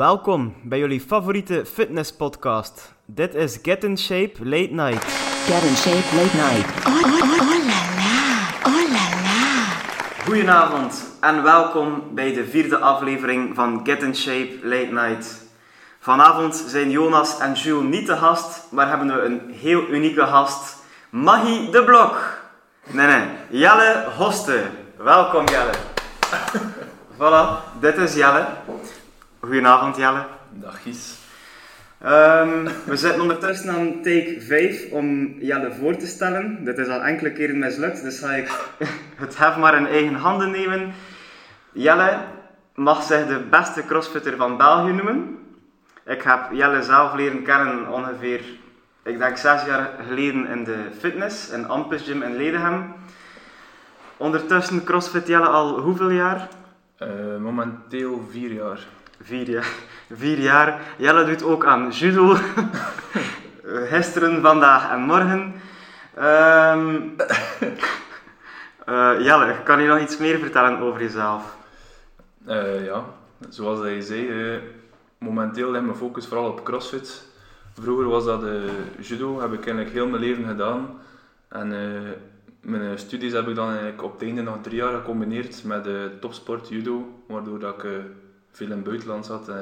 Welkom bij jullie favoriete fitnesspodcast. Dit is Get in Shape Late Night. Get in shape late night. Oh, oh, oh, oh la la, oh la la. Goedenavond en welkom bij de vierde aflevering van Get in Shape Late Night. Vanavond zijn Jonas en Jules niet de gast, maar hebben we een heel unieke gast. Magie de Blok. Nee, nee, Jelle Hoste. Welkom Jelle. voilà, dit is Jelle. Goedenavond Jelle. Dag Gies. Ehm, we zitten ondertussen aan take 5 om Jelle voor te stellen. Dit is al enkele keren mislukt, dus ga ik het hef maar in eigen handen nemen. Jelle mag zich de beste crossfitter van België noemen. Ik heb Jelle zelf leren kennen ongeveer, ik denk zes jaar geleden in de fitness, in Ampus Gym in Ledenham. Ondertussen crossfit Jelle al hoeveel jaar? Eh, momenteel vier jaar. Vier jaar. Vier jaar. Jelle doet ook aan judo. Gisteren, vandaag en morgen. Ehm eh, Jelle, kan je nog iets meer vertellen over jezelf? Eh, ja, zoals je zei, eh, momenteel ligt mijn focus vooral op crossfit. Vroeger was dat judo, heb ik eigenlijk heel mijn leven gedaan. En mijn studies heb ik dan eigenlijk op het einde nog drie jaar gecombineerd met topsport judo, waardoor dat ik veel in het buitenland zat. eh.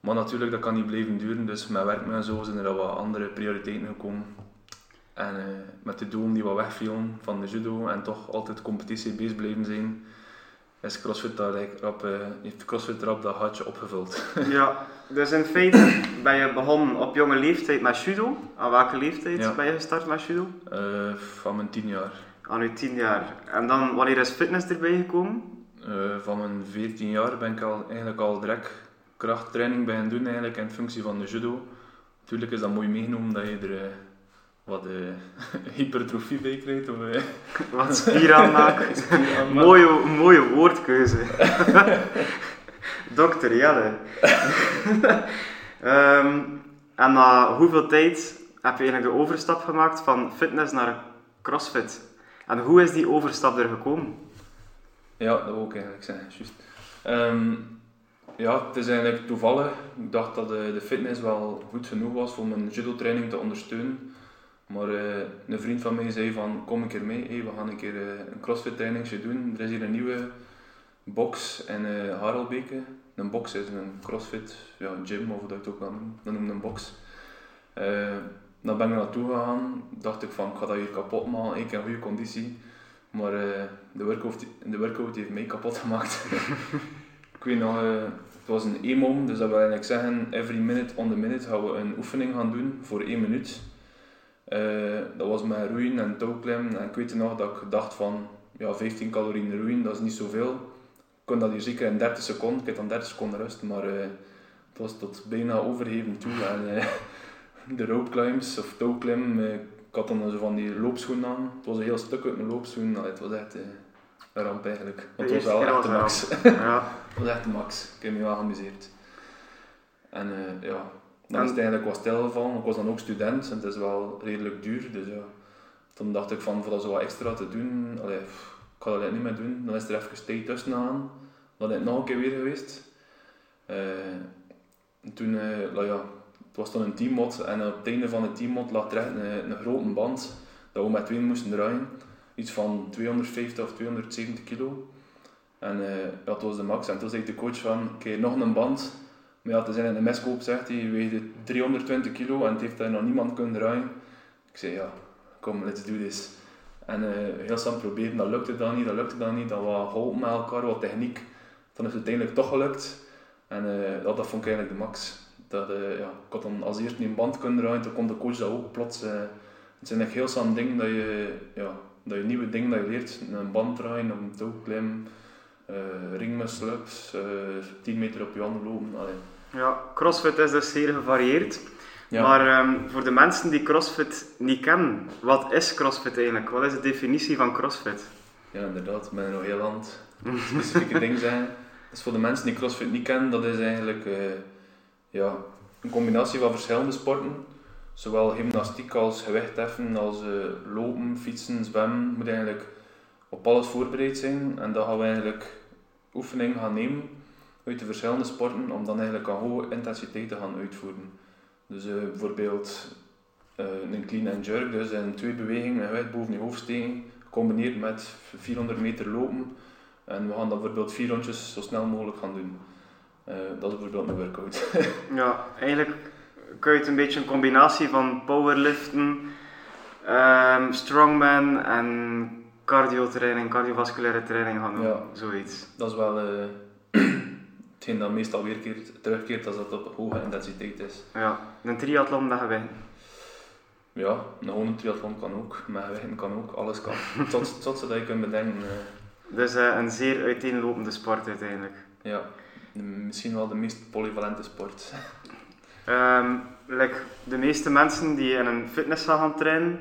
maar natuurlijk, dat kan niet blijven duren, dus met werk en zo zijn er wat andere prioriteiten gekomen. En eh, met de doelen die wat wegvielen van de judo en toch altijd competitie bezig blijven zijn, is CrossFit daar rap, eh, heeft CrossFit rap dat gaatje opgevuld. Ja, dus in feite ben je begonnen op jonge leeftijd met judo. Aan welke leeftijd Ja. ben je gestart met judo? Van mijn tien jaar. Aan je tien jaar. En dan, wanneer is fitness erbij gekomen? Eh, van mijn 14 jaar ben ik al, eigenlijk al direct krachttraining beginnen doen eigenlijk in functie van de judo. Natuurlijk is dat mooi meegenomen dat je er eh, wat eh, hypertrofie bij krijgt. Of, Wat spier aanmaken. mooie, mooie woordkeuze. Dokter Jelle. Ehm, en na hoeveel tijd heb je eigenlijk de overstap gemaakt van fitness naar crossfit? En hoe is die overstap er gekomen? Ja, dat ik eigenlijk zeggen, juist. Ehm, ja, het is eigenlijk toevallig. Ik dacht dat de, de fitness wel goed genoeg was voor mijn judo-training te ondersteunen. Maar eh, een vriend van mij zei van, kom een keer mee, we gaan een keer eh, een crossfit trainingsje doen. Er is hier een nieuwe box in uh, Harelbeke. Een box is een crossfit ja, gym, of dat ik het ook wel noem. Dat noemt een box. Eh dan ben ik naartoe gegaan. dacht ik van, ik ga dat hier kapot maken. Ik heb goede conditie. Maar eh, de, workout, de workout heeft mij kapot gemaakt. ik weet nog, eh, het was een EMOM, dus dat wil eigenlijk zeggen, every minute on the minute gaan we een oefening gaan doen voor één minuut. Eh, dat was met roeien en touwklimmen. En ik weet nog dat ik dacht van, ja, 15 calorieën roeien, dat is niet zoveel. Ik kon dat hier zeker in 30 seconden, ik heb dan 30 seconden rust, maar het was tot bijna overgeven toe. En, de rope climbs of touwklimmen, ik had dan zo van die loopschoenen aan. Het was een heel stuk uit mijn loopschoen. Allee, het was echt eh, een ramp eigenlijk. Want het was wel echt de max. Ja. Het was echt de max. Ik heb me wel geamuseerd. En eh, ja, dan En- is het eigenlijk wat stilgevallen. Ik was dan ook student en het is wel redelijk duur. Dus ja, toen dacht ik van voor dat zo wat extra te doen, allee, pff, ik ga dat niet meer doen. Dan is er even tijd tussen aan. Dan is het nog een keer weer geweest. En toen, nou ja, het was dan een teammod en op het einde van het teammod lag er echt een, een grote band dat we met twee moesten draaien. Iets van 250 of 270 kilo. En eh, dat was de max. En toen zei de coach van, oké, nog een band. Maar ja, het is in een meskoop, zegt hij, weegde 320 kilo en het heeft daar nog niemand kunnen draaien. Ik zei, ja, kom, let's do this. En eh, heel snel proberen, dat lukte dan niet, dat lukte dan niet. Dat was geholpen met elkaar, wat techniek. Dan is het uiteindelijk toch gelukt. En eh, dat, dat vond ik eigenlijk de max. Dat, eh, ja, ik had dan als eerste een band kunnen draaien, toen kon de coach dat ook plots. eh, het zijn echt heel snel dingen dat je, ja, dat je nieuwe dingen dat je leert. Een band draaien, een touwklim, eh ringmuscle-ups, eh 10 meter op je handen lopen. Allee. ja, crossfit is dus zeer gevarieerd. Ja. Maar ehm, voor de mensen die crossfit niet kennen, wat is crossfit eigenlijk? Wat is de definitie van crossfit? Ja, inderdaad, er nog heel het specifieke dingen zijn. Dus voor de mensen die CrossFit niet kennen, dat is eigenlijk ja, een combinatie van verschillende sporten. Zowel gymnastiek als gewichtheffen, als eh, lopen, fietsen, zwemmen. moet eigenlijk op alles voorbereid zijn. En dan gaan we eigenlijk oefeningen gaan nemen. uit de verschillende sporten om dan eigenlijk aan hoge intensiteit te gaan uitvoeren. Dus eh, bijvoorbeeld eh, een clean and jerk, dus in twee bewegingen, een gewicht boven je hoofd steken, gecombineerd met 400 meter lopen. En we gaan dat bijvoorbeeld vier rondjes zo snel mogelijk gaan doen. Eh, dat is bijvoorbeeld een workout. Ja, eigenlijk kun je het een beetje een combinatie van powerliften, ehm, strongman en cardiotraining, cardiovasculaire training gaan doen. Ja. Zoiets. dat is wel eh hetgeen dat meestal weerkeert, terugkeert als dat op hoge intensiteit is. Ja, een triathlon dat gewicht. Ja, een gewone triathlon kan ook, met gewichten kan ook, alles kan. Tot, tot zodat je kunt bedenken, eh, Dus een zeer uiteenlopende sport uiteindelijk. ja, misschien wel de meest polyvalente sport. Ehm, like, de meeste mensen die in een fitnesszaal gaan trainen,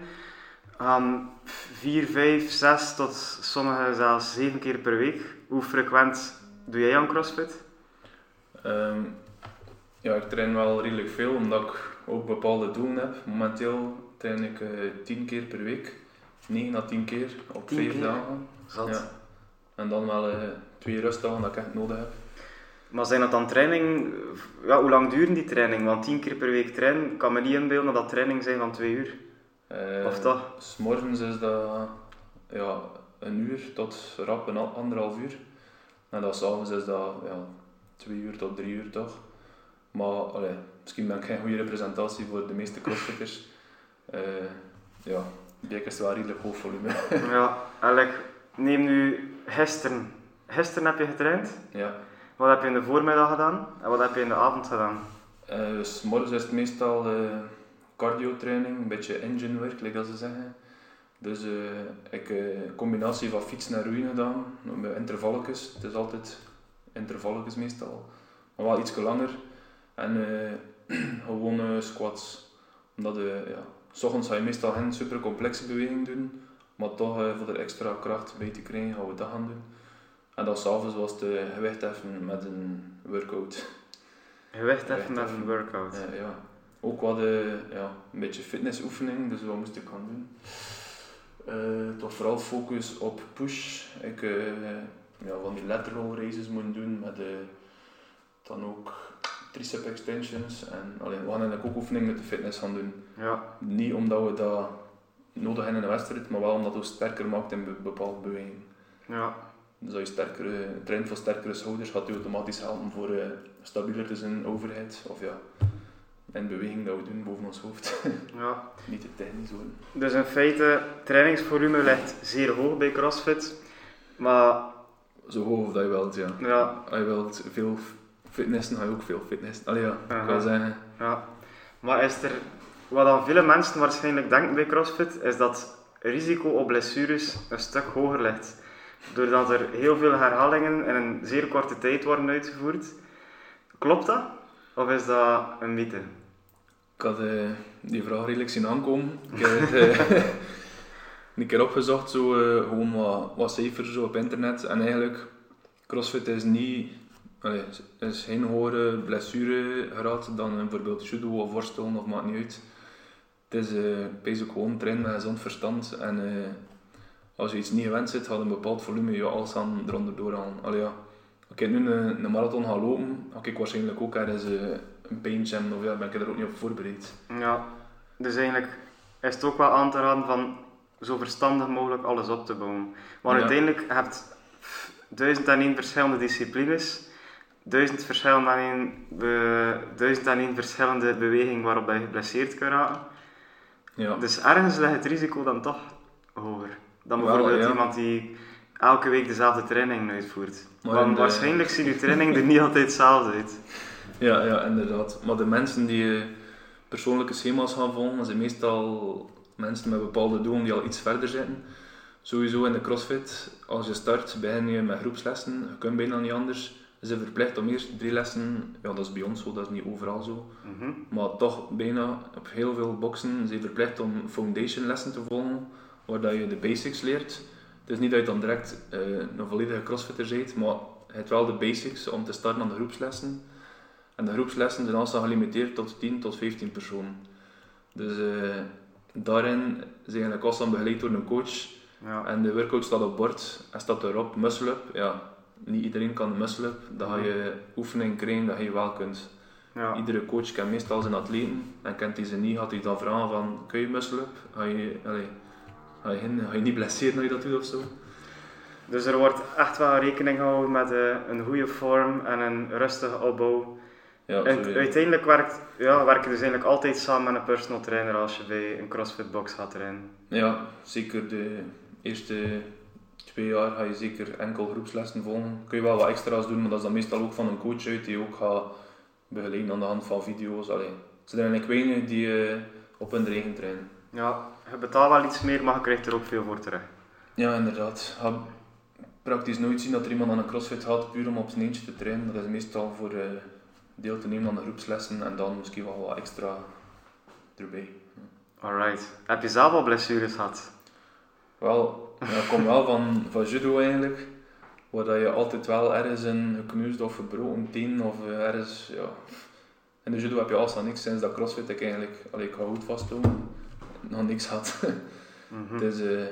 gaan 4, 5, 6 tot sommigen zelfs 7 keer per week. Hoe frequent doe jij aan CrossFit? Ehm, ja, ik train wel redelijk veel, omdat ik ook bepaalde doelen heb. Momenteel train ik eh 10 keer per week, 9 à 10 keer op 10 5 keer? dagen. Zat. Ja. En dan wel eh, twee rustdagen dat ik echt nodig heb. Maar zijn dat dan training? Ja, hoe lang duren die training? Want 10 keer per week trainen, kan me niet inbeelden dat dat training zijn van 2 uur. Eh, Of toch? S morgens is dat ja, een uur tot rap een al- anderhalf uur. En dan s'avonds is dat ja, twee uur tot drie uur toch. Maar allee, misschien ben ik geen goede representatie voor de meeste crossfitters. Eh ja, Dijk is wel redelijk hoog volume. ja, like, neem nu gisteren. Gisteren heb je getraind. ja. Wat heb je in de voormiddag gedaan? En wat heb je in de avond gedaan? Dus morgens is het meestal eh cardio training, een beetje engine work, like dat ze zeggen. Dus eh, ik eh combinatie van fietsen en roeien gedaan, met intervalletjes. Het is altijd intervalletjes meestal, maar wel iets langer. En gewone squats. Omdat eh ja, s ochtends ga je meestal geen super complexe beweging doen, maar toch voor er extra kracht bij te krijgen gaan we dat gaan doen. En dan s'avonds was het eh, gewicht heffen met een workout. Gewicht even Gewicht met heffen. een workout. Ja, ja. Ook wat eh, ja, een beetje fitnessoefening, dus wat moest ik gaan doen? Eh, toch vooral focus op push. Ik ja, van die lateral raises moeten doen met eh, dan ook tricep extensions. En allee, we gaan eigenlijk ook oefeningen met de fitness gaan doen. Ja. Niet omdat we dat nodig hebben in een wedstrijd, maar wel omdat het sterker maakt in be- bepaalde bewegingen. ja. Dus als je sterkere, traint voor sterkere schouders, gaat die automatisch helpen voor eh, stabieler te zijn overheid. Of ja, in beweging dat we doen boven ons hoofd. ja. Niet te technisch worden. Dus in feite, trainingsvolume ligt zeer hoog bij CrossFit. Maar Zo hoog dat je wilt, ja. ja, Als je wilt veel fitnessen, ga je ook veel fitnessen. Allee ja, ik Aha. wil zeggen, ja. Maar is er, wat dan veel mensen waarschijnlijk denken bij CrossFit, is dat risico op blessures een stuk hoger ligt. Doordat er heel veel herhalingen in een zeer korte tijd worden uitgevoerd. Klopt dat? Of is dat een mythe? ik had eh, die vraag redelijk zien aankomen. Ik heb eh, een keer opgezocht, zo, eh, gewoon wat, wat cijfers zo op internet. En eigenlijk, CrossFit is niet, allee, is geen hogere blessuregraad dan bijvoorbeeld judo of worstelen of maakt niet uit. Het is uh, gewoon trainen met gezond verstand. En als je iets niet gewend zit, gaat een bepaald volume je alles aan eronder doorhalen. Allee, ja. Als ik nu een, een marathon ga lopen, ga ik waarschijnlijk ook ergens eh, een pain jam of ja, ben ik er ook niet op voorbereid. Ja, dus eigenlijk is het ook wel aan te raden van zo verstandig mogelijk alles op te bouwen. Want Ja. uiteindelijk heb je 1001 verschillende disciplines, 1000 verschillende, be, 1001 verschillende bewegingen waarop je geblesseerd kan raken. Ja. Dus ergens ligt het risico dan toch hoger. Dan Wel, bijvoorbeeld ja. iemand die elke week dezelfde training uitvoert. Maar Want de- waarschijnlijk ziet je training er niet altijd hetzelfde uit. Ja, ja, inderdaad. Maar de mensen die eh, persoonlijke schema's gaan volgen, zijn meestal mensen met bepaalde doelen die al iets verder zitten. Sowieso in de crossfit, als je start, begin je met groepslessen. Je kunt bijna niet anders. Ze zijn verplicht om eerst drie lessen, ja dat is bij ons zo, dat is niet overal zo. Mhm. Maar toch bijna op heel veel boxen zijn verplicht om foundation lessen te volgen, waar dat je de basics leert. Het is niet dat je dan direct eh, een volledige crossfitter bent, maar je hebt wel de basics om te starten aan de groepslessen. En de groepslessen zijn also gelimiteerd tot 10 tot 15 personen. Dus eh, daarin zijn eigenlijk constant begeleid door een coach. Ja. En de workout staat op bord en staat erop, muscle up. Ja, niet iedereen kan de muscle-up. Dan ga je oefening krijgen dat je wel kunt. Ja. Iedere coach kent meestal zijn atleten en kent hij ze niet, gaat hij dan vragen van kun je muscle-up? Ga je, allee, ga, je, geen- ga je niet blesseren als je dat doet of zo? Dus er wordt echt wel rekening gehouden met eh, een goede vorm en een rustige opbouw. Ja, En uiteindelijk werkt, ja, werk je dus eigenlijk altijd samen met een personal trainer als je bij een CrossFit box gaat trainen. Ja, zeker de eerste twee jaar ga je zeker enkel groepslessen volgen. Kun je wel wat extra's doen, maar dat is dan meestal ook van een coach uit die ook gaat begeleiden aan de hand van video's. Allee. Het zijn eigenlijk weinig die eh, op hun eigen trainen. Ja, je betaalt wel iets meer, maar je krijgt er ook veel voor terug. Ja, inderdaad. Je gaat praktisch nooit zien dat er iemand aan een crossfit gaat puur om op zijn eentje te trainen. Dat is meestal voor eh, deel te nemen aan de groepslessen en dan misschien wel wat extra erbij. Alright. Heb je zelf al blessures gehad? Wel, ja, ik kom wel van, van judo eigenlijk, waar dat je altijd wel ergens een gekneusd of gebroken teen of eh, ergens, ja. In de judo heb je alstaan niks sinds dat crossfit ik eigenlijk, allee, ik ga goed vasthouden, nog niks had. Het is, eh,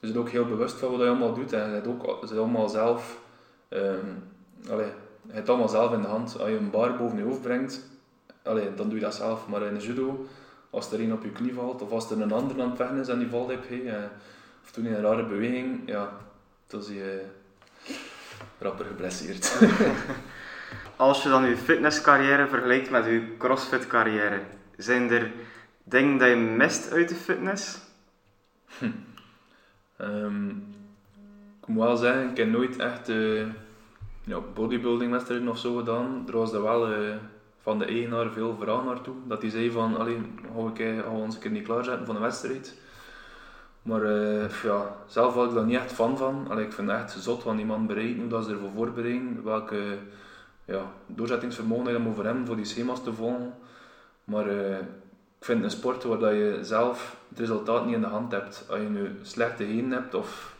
je bent ook heel bewust van wat je allemaal doet en je ook je allemaal zelf, ehm allee, je hebt allemaal zelf in de hand. Als je een bar boven je hoofd brengt, allee, dan doe je dat zelf. Maar in de judo, als er een op je knie valt of als er een ander aan het vechten is en die valt op je, eh, of toen in een rare beweging, ja, dan zie je rapper geblesseerd. Als je dan je fitnesscarrière vergelijkt met je crossfit carrière, zijn er dingen dat je mist uit de fitness? Ehm, ik moet wel zeggen, ik heb nooit echt eh ja, bodybuilding of zo gedaan. Er was er wel eh, van de eigenaar veel vraag naartoe. Dat hij zei van, alleen we, gaan we ons een keer niet klaarzetten voor een wedstrijd. Maar eh, ja, zelf was ik daar niet echt fan van. Allee, ik vind het echt zot wat die man bereikt, hoe dat ze ervoor voorbereiden, welke ja, doorzettingsvermogen je moet voor hem, voor die schema's te volgen. Maar ik vind een sport waar dat je zelf het resultaat niet in de hand hebt. Als je nu slechte heen hebt of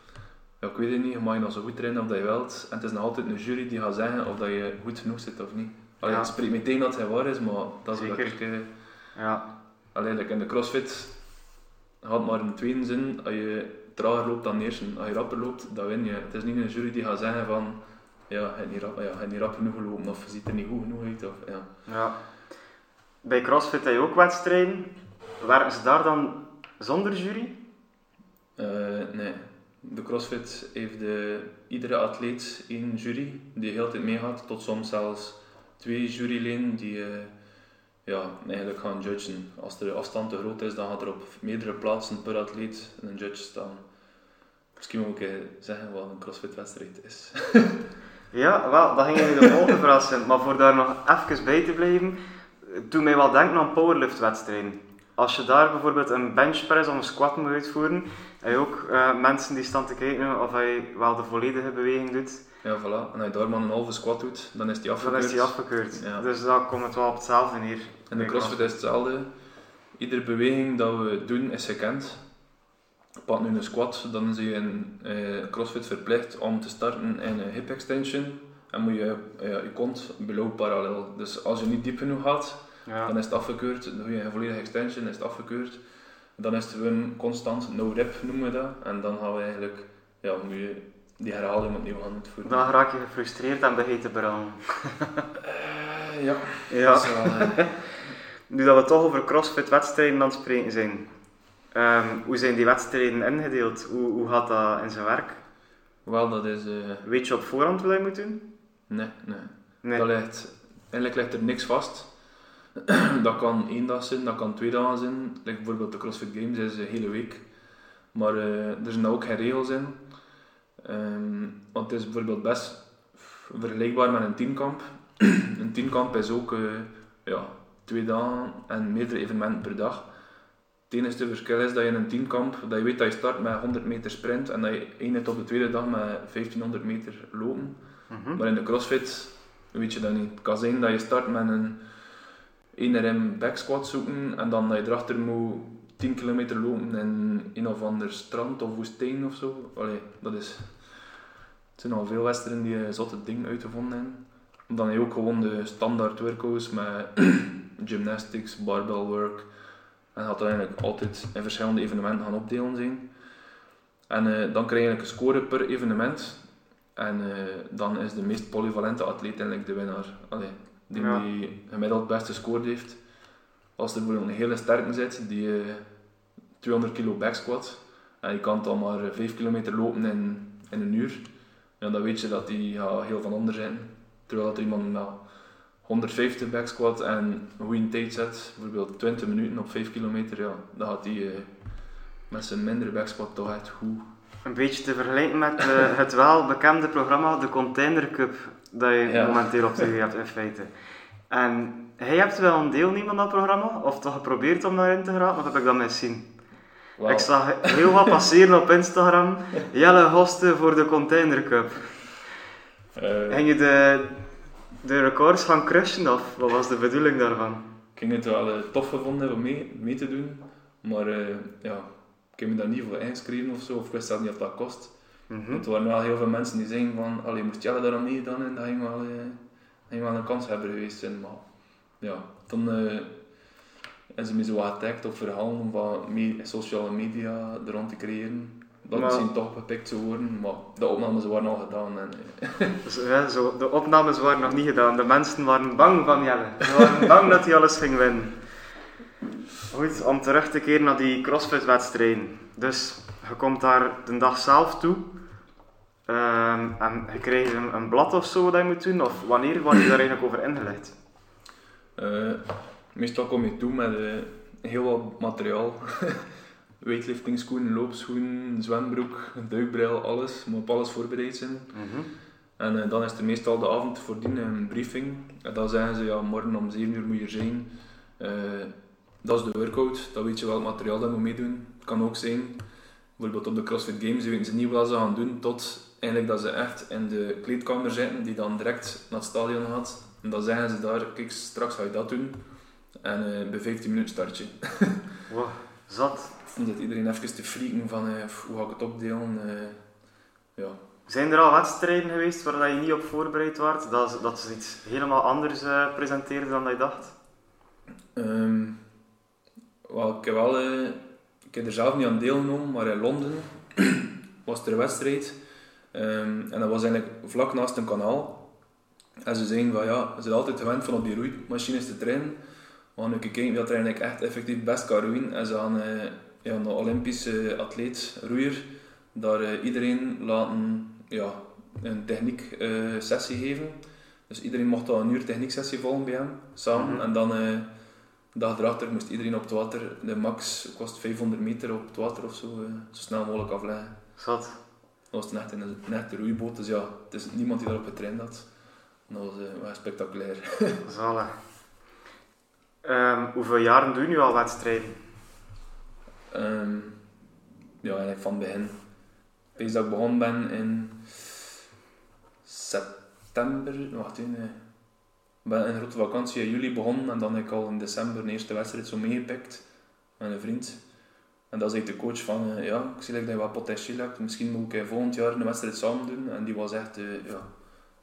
ja, ik weet het niet, je mag je nog zo goed trainen of dat je wilt. En het is nog altijd een jury die gaat zeggen of dat je goed genoeg zit of niet. Allee, Ja. Het spreekt niet tegen dat het waar is, maar dat is wat Zeker. ik... eh, Ja, Alleen like in de crossfit gaat maar in tweede zin, als je trager loopt dan eerst, als je rapper loopt, dan win je. Het is niet een jury die gaat zeggen van ja, hij niet rap, ja, hij niet rap genoeg gelopen of ziet er niet goed genoeg uit. Of, ja. ja. Bij CrossFit heb je ook wedstrijden. Werken ze daar dan zonder jury? Eh, nee, de CrossFit heeft de, iedere atleet één jury die heel tijd meegaat, tot soms zelfs twee juryleden die eh, ja, eigenlijk gaan judgen. Als de afstand te groot is, dan gaat er op meerdere plaatsen per atleet een judge staan. Misschien moet ik eh, zeggen wat een CrossFit wedstrijd is. Ja, wel, dat ging je de volgende zijn. Maar voor daar nog even bij te blijven, doe mij wel denken aan powerlift-wedstrijden. Als je daar bijvoorbeeld een benchpress of een squat moet uitvoeren, heb je ook eh, mensen die staan te kijken of je wel de volledige beweging doet, Ja, voilà. En als je daar maar een halve squat doet, dan is die dan afgekeurd. is die afgekeurd. Ja. Dus dan komt het wel op hetzelfde neer. In de CrossFit is hetzelfde. Iedere beweging dat we doen is gekend. Pak nu een squat, dan zie je in eh, CrossFit verplicht om te starten in een hip extension. En moet je eh, je kont below parallel. Dus als je niet diep genoeg gaat, Ja. dan is het afgekeurd. Dan doe je een volledige extension, is het afgekeurd. Dan is het gewoon constant no rep noemen we dat. En dan gaan we eigenlijk, ja, moet je die herhaling opnieuw gaan uitvoeren. Dan raak je gefrustreerd en begin je te branden. Eh, ja. Ja. Dat is wel, eh, Nu dat we toch over CrossFit-wedstrijden aan het spreken zijn, ehm, hoe zijn die wedstrijden ingedeeld? Hoe, hoe gaat dat in zijn werk? wel, dat is... Weet je op voorhand wat je moet doen? Nee, nee. Nee. Dat ligt, eigenlijk ligt er niks vast. dat kan één dag zijn, dat kan twee dagen zijn. Like bijvoorbeeld de CrossFit Games is een hele week. Maar eh, er zijn ook geen regels in. Ehm, want het is bijvoorbeeld best vergelijkbaar met een teamkamp. een teamkamp is ook eh, ja, twee dagen en meerdere evenementen per dag. Het enige verschil is dat je in een teamkamp, dat je weet dat je start met 100 meter sprint en dat je eindigt op de tweede dag met 1500 meter lopen. Mhm. Maar in de crossfit weet je dat niet. Het kan zijn dat je start met een 1 RM back squat zoeken en dan dat je erachter moet 10 kilometer lopen in een of ander strand of woestijn of zo. Allee, dat is... Het zijn al veel wedstrijden die zotte ding uitgevonden hebben. Dan heb je ook gewoon de standaard workouts met gymnastics, barbell work. En dat gaat eigenlijk altijd in verschillende evenementen gaan opdelen zijn. En eh, dan krijg je eigenlijk een score per evenement. En eh, dan is de meest polyvalente atleet eigenlijk de winnaar. Allee, die Ja. die gemiddeld het beste gescoord heeft. Als er bijvoorbeeld een hele sterke zit, die eh, 200 kilo backsquat, en je kan dan maar 5 kilometer lopen in, in een uur, ja, dan weet je dat die heel van onder zijn. Terwijl dat er iemand met 150 backsquat en een goede tijd zet, bijvoorbeeld 20 minuten op 5 kilometer, ja, dan gaat die eh, met zijn mindere backsquat toch echt goed. Een beetje te vergelijken met eh, het wel bekende programma, de Container Cup, dat je Ja. momenteel op tv hebt in feite. En hij hebt wel een deelnemen aan dat programma, of toch geprobeerd om daarin te geraken, of heb ik dat miszien? Wel, Ik zag heel wat passeren op Instagram. Jelle hosten voor de Container Cup. Ging je de, de records gaan crushen of wat was de bedoeling daarvan? Ik ging het wel tof gevonden om mee, mee te doen, maar eh, ja, ik heb me daar niet voor ingeschreven of zo, of ik wist niet of dat kost. Mhm. Want er waren wel heel veel mensen die zeiden van, allee, moest Jelle daar aan meedaan en dat ging wel, eh, ging wel een kans hebben geweest zijn. Maar ja, toen eh is ze me zo wat getagd op verhalen om wat me- sociale media er rond te creëren. Dat Maar- misschien toch gepikt zou worden, maar de opnames waren al gedaan. En, eh, Dus, ja, zo, de opnames waren nog niet gedaan. De mensen waren bang van Jelle. Ze waren bang dat hij alles ging winnen. Goed, om terug te keren naar die crossfit-wedstrijden. Dus je komt daar de dag zelf toe. Ehm, en je krijgt een, een blad of zo dat je moet doen. Of wanneer word je daar eigenlijk over ingelicht? Eh, meestal kom je toe met eh, heel wat materiaal. Weightlifting schoenen, loopschoenen, zwembroek, duikbril, alles. Je moet op alles voorbereid zijn. En eh, dan is er meestal de avond voordien een briefing. En dan zeggen ze, ja, morgen om 7 uur moet je er zijn. Dat is de workout, dan weet je welk materiaal dat moet meedoen. Het kan ook zijn, bijvoorbeeld op de CrossFit Games, weten ze niet wat ze gaan doen, tot eigenlijk dat ze echt in de kleedkamer zitten, die dan direct naar het stadion gaat. En dan zeggen ze daar, kijk, straks ga je dat doen. En eh, bij 15 minuten start je. Wow, zat. Dan zit iedereen even te freaken van, eh, hoe ga ik het opdelen? Eh, ja, Zijn er al wedstrijden geweest waar je niet op voorbereid was? Dat, ze- dat ze iets helemaal anders presenteerden dan dat je dacht? Ehm, wel, ik heb wel eh, ik heb er zelf niet aan deelgenomen, maar in Londen was er een wedstrijd. Ehm, en dat was eigenlijk vlak naast een kanaal. En ze zeiden van ja, ze zijn altijd gewend van op die roeimachines te trainen. We gaan een keer kijken wie dat er eigenlijk echt effectief best kan roeien. En ze gaan eh, ja, een Olympische atleet, roeier, daar eh, iedereen laten ja, een techniek eh, sessie geven. Dus iedereen mocht al een uur technieksessie volgen bij hem, samen. Mhm. En dan de dag erachter moest iedereen op het water, de max kost 500 meter op het water of zo, eh, zo snel mogelijk afleggen. Zat. Dat was net in een, net roeiboot, dus ja, het is niemand die daarop getraind had. Dat was eh, wel spectaculair. Zalig. Ehm, hoeveel jaren doen nu al wedstrijden? Ehm, ja, eigenlijk van het begin. Weet dat ik begonnen ben in september, wacht even, ben een grote vakantie in juli begonnen en dan heb ik al in december een eerste wedstrijd zo meegepikt met een vriend. En is eigenlijk de coach van, eh, ja, ik zie dat je wat potentieel hebt, misschien moet ik eh, volgend jaar een wedstrijd samen doen. En die was echt, eh, ja,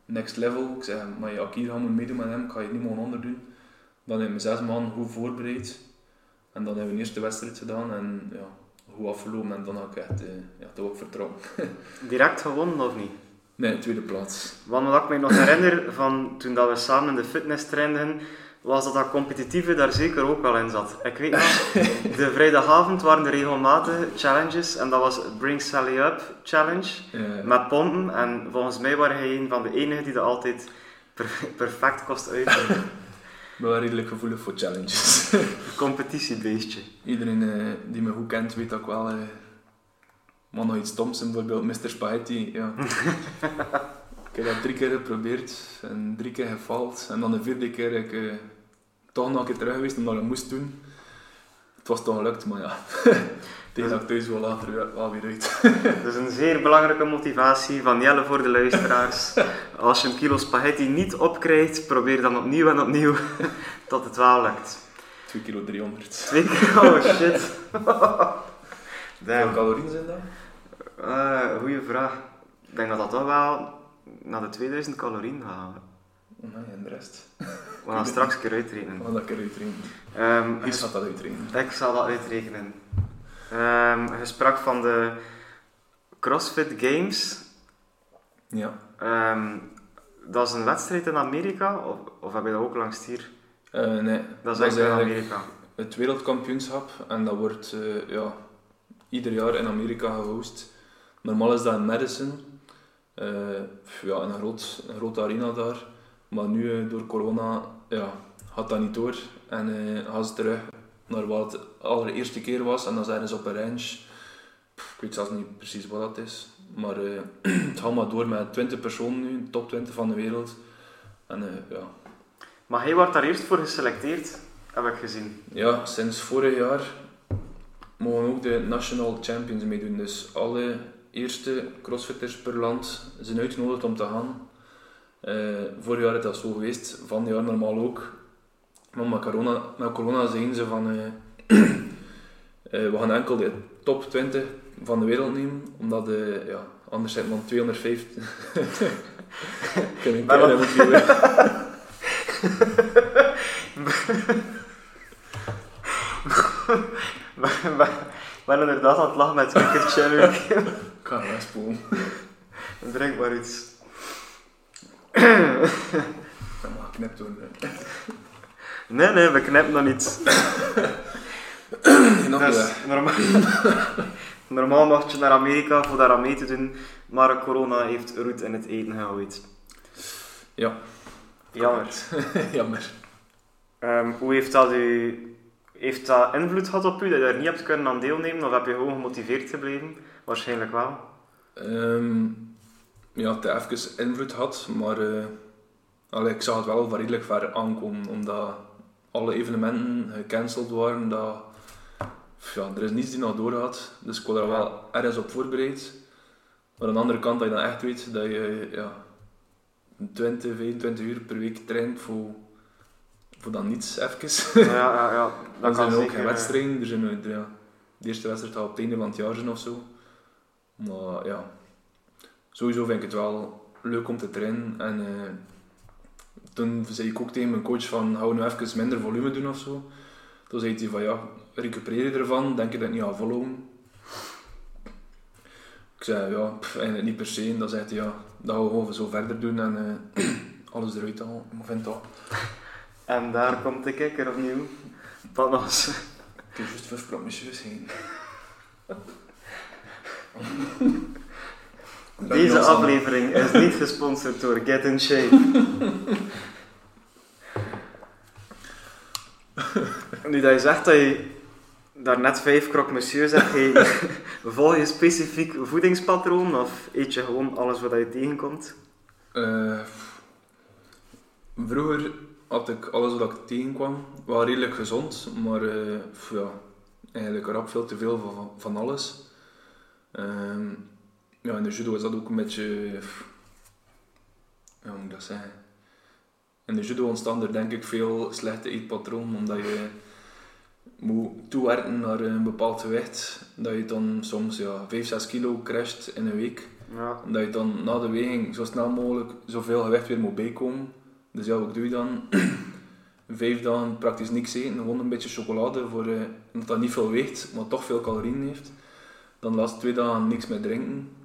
next level. Ik zei, maar ja, hier gaan meedoen met hem, ik ga je niet mogen onderdoen. Dan heb ik me zes maanden goed voorbereid. En dan hebben we een eerste wedstrijd gedaan en ja, goed afgelopen en dan had ik echt, ja, toch ook vertrouwen. Direct gewonnen of niet? Nee, tweede plaats. Want wat ik me nog herinner van toen dat we samen in de fitness trainden, was dat dat competitieve daar zeker ook wel in zat. Ik weet nog, de vrijdagavond waren er regelmatig challenges en dat was Bring Sally Up Challenge met pompen. En volgens mij waren hij een van de enigen die dat altijd per- perfect kost uitvoeren. ik ben wel redelijk gevoelig voor challenges. Competitiebeestje. Iedereen eh, die me goed kent weet dat ik wel... eh maar nog iets zijn, bijvoorbeeld Mr. Spaghetti. Ja. ik heb dat drie keer geprobeerd en drie keer gefaald. En dan de vierde keer heb ik eh, toch nog een keer terug geweest omdat ik het moest doen. Het was toch gelukt, maar ja. Tegen dat ik thuis wel later wel weer uit. Dus een zeer belangrijke motivatie van Jelle voor de luisteraars. Als je een kilo spaghetti niet opkrijgt, probeer dan opnieuw en opnieuw tot het wel lukt. 2 kilo 300. Twee keer, oh shit. Hoeveel calorieën zijn dat? Eh, goeie vraag. Ik denk dat dat toch wel naar de 2000 calorieën gaat. Nee, en de rest. We gaan straks een keer uitrekenen. Dat ik eruit rekenen. Ehm, dat uitrekenen. ik zal dat uitrekenen. Ehm je sprak van de CrossFit Games. Ja. Ehm, dat is een wedstrijd in Amerika, of, of heb je dat ook langs hier? Eh, nee, Dat is eigenlijk in Amerika. het wereldkampioenschap en dat wordt eh, ja, ieder jaar in Amerika gehost. Normaal is dat in Madison, Eh, ja, een, groot, een grote arena daar. Maar nu eh, door corona ja, gaat dat niet door en eh, gaan ze terug naar wat het allereerste keer was en dan zijn ze op een range. Pff, ik weet zelfs niet precies wat dat is, maar het gaat maar door met 20 personen nu, top 20 van de wereld. En ja, Maar hij wordt daar eerst voor geselecteerd, heb ik gezien. Ja, sinds vorig jaar mogen ook de National Champions meedoen. Dus alle eerste crossfitters per land zijn uitgenodigd om te gaan. Eh, vorig jaar is dat zo geweest, van jaar normaal ook. Maar met corona, met corona zeiden ze van... eh, eh, we gaan enkel de top 20 van de wereld nemen, omdat eh, ja, anders zijn man 250. Ik heb een wat- hebben Ik ben inderdaad aan het lachen met Wicked Cherry. Ik ga hem wegspoelen. Drink maar iets. Dat mag geknipt worden. Nee, nee, we knippen nog niet. Nog Dus, normaal, normaal mag je naar Amerika voor daar aan mee te doen, maar corona heeft roet in het eten gegooid. Ja, Jammer. jammer. Ehm, hoe heeft dat, u, heeft dat invloed gehad op u, dat je daar niet hebt kunnen aan deelnemen, of heb je gewoon gemotiveerd gebleven? Waarschijnlijk wel. Ehm, ja, het heeft even invloed gehad, maar eh, allee, ik zag het wel van redelijk ver aankomen, omdat alle evenementen gecanceld waren. Dat, ja, er is niets die nog doorgaat, dus ik was er wel ergens op voorbereid. Maar aan de andere kant, dat je dan echt weet dat je ja, 20, 25 uur per week traint voor, voor dan niets even. Ja, ja, ja. Dan Dat zijn kan ook geen eh, wedstrijden. Er zijn, ja, de eerste wedstrijd gaat op het einde van het jaar zijn of zo. Maar ja, sowieso vind ik het wel leuk om te trainen. En eh, toen zei ik ook tegen mijn coach van, hou nu even minder volume doen of zo. Toen zei hij van, ja, recupereer je ervan? Denk je dat ik niet ga volhouden? Ik zei, ja, pff, eigenlijk niet per se. En dan zei hij, ja, dat gaan we gewoon zo verder doen en eh, alles eruit halen. Ik vind dat. En daar komt de kikker opnieuw. Panos. Ik heb juist vijf promiscueus heen. Deze aflevering is niet gesponsord door Get in Shape. nu dat je zegt dat je daar net vijf krok monsieur zegt, hey, volg je specifiek voedingspatroon of eet je gewoon alles wat je tegenkomt? Eh, vroeger had ik alles wat ik tegenkwam, wel redelijk gezond, maar eh, ja, eigenlijk rap veel te veel van, van alles. Ehm, ja, in de judo is dat ook een beetje, ja, hoe moet ik dat zeggen? In de judo ontstaan er denk ik veel slechte eetpatronen, omdat je moet toewerken naar een bepaald gewicht, dat je dan soms ja, 5, 6 kilo crasht in een week. Ja. Omdat je dan na de weging zo snel mogelijk zoveel gewicht weer moet bijkomen. Dus ja, wat doe je dan? Vijf dagen praktisch niks eten, gewoon een beetje chocolade, voor, eh, omdat dat niet veel weegt, maar toch veel calorieën heeft. Dan de laatste twee dagen niks meer drinken.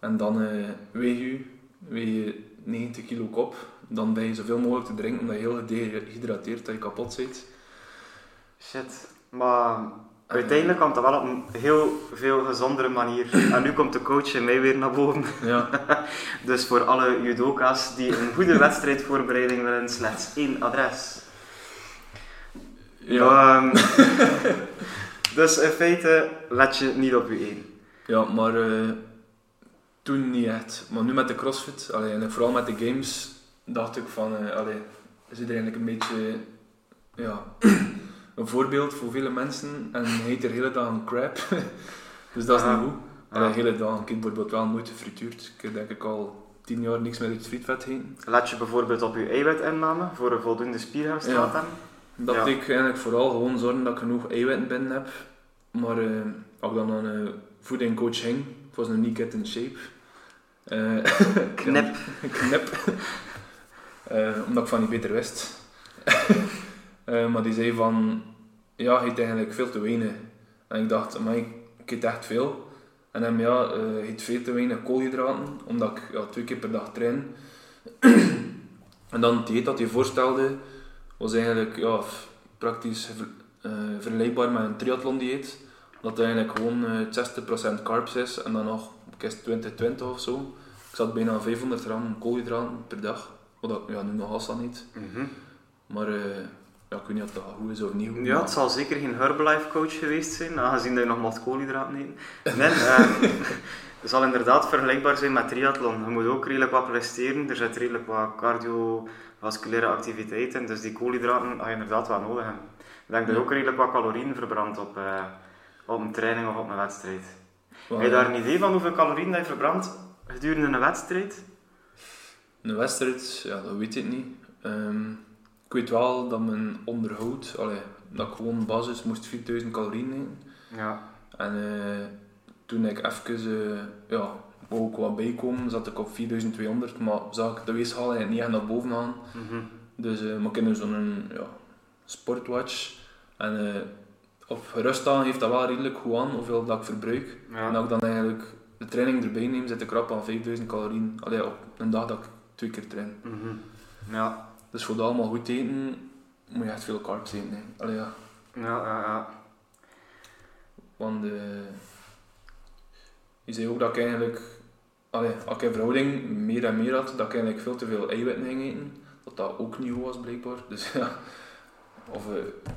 En dan eh weeg je, weeg je 90 kilo kop. Dan ben je zoveel mogelijk te drinken, omdat je heel gedehydrateerd dat je kapot bent. Shit. Maar uiteindelijk kwam dat wel op een heel veel gezondere manier. En nu komt de coach in mij weer naar boven. Ja, Dus voor alle judoka's die een goede wedstrijdvoorbereiding willen, slechts één adres. ja. Ehm, dus in feite let je niet op je één. Ja, maar eh, toen niet echt. Maar nu met de CrossFit, allee, en vooral met de games, dacht ik van, allee, is het eigenlijk een beetje ja, een voorbeeld voor vele mensen en hij eet er hele dag een crap. dus dat is Ja. niet goed. Ja. Allee, hele dag, ik heb bijvoorbeeld wel nooit gefrituurd. Ik heb denk ik al tien jaar niks meer uit frietvet gegeten. Let je bijvoorbeeld op je eiwitinname voor een voldoende te hebben. Dat Ja. betekent eigenlijk vooral gewoon zorgen dat ik genoeg eiwitten binnen heb. Maar als ik dan een voedingcoach ging, ik was nog niet get in shape. Eh, Knip. knip. Eh, omdat ik van niet beter wist. Eh, maar die zei van, ja, je eet eigenlijk veel te weinig. En ik dacht, maar ik eet echt veel. En dan ja, eh eet veel te weinig koolhydraten, omdat ik ja, twee keer per dag train. en dan het dieet dat hij voorstelde, was eigenlijk ja, praktisch ver- vergelijkbaar met een triathlon dieet. Dat eigenlijk gewoon eh 60% carbs is en dan nog ik is 20-20 of zo. Ik zat bijna 500 gram koolhydraten per dag. Wat ik ja, nu nog altijd niet. Mhm. Maar ja, ik weet niet of dat goed is of niet goed. Ja, maar- het zal zeker geen Herbalife coach geweest zijn, aangezien dat je nog wat koolhydraten eet. Nee, eh, het zal inderdaad vergelijkbaar zijn met triathlon. Je moet ook redelijk wat presteren, er zit redelijk wat cardiovasculaire activiteit in, dus die koolhydraten ga je inderdaad wel nodig hebben. Ik denk dat je ook redelijk wat calorieën verbrandt op, eh, op een training of op een wedstrijd. Heb je daar een idee van hoeveel calorieën dat je verbrandt gedurende een wedstrijd? Een wedstrijd, ja, dat weet ik niet. Ehm, ik weet wel dat mijn onderhoud, allee, dat ik gewoon basis moest 4000 calorieën eten. Ja. En eh, toen ik even, eh, ja, wou ook wat bijkomen, zat ik op 4200, maar zag ik de weegschaal niet echt naar boven gaan. Mhm. Dus uh, maar ik heb zo'n ja, sportwatch. En op rustdagen heeft dat wel redelijk goed aan hoeveel dat ik verbruik. Ja. En als ik dan eigenlijk de training erbij neem, zit ik rap aan 5000 calorieën. Allee, op een dag dat ik twee keer train. Mhm. Ja. Dus voor dat allemaal goed te eten, moet je echt veel carbs eten. Hè. Allee, ja. Ja, ja, ja. Want eh, je zei ook dat ik eigenlijk, allee, als ik in verhouding meer en meer had, dat ik eigenlijk veel te veel eiwitten ging eten. Dat dat ook niet goed was blijkbaar. Dus ja, of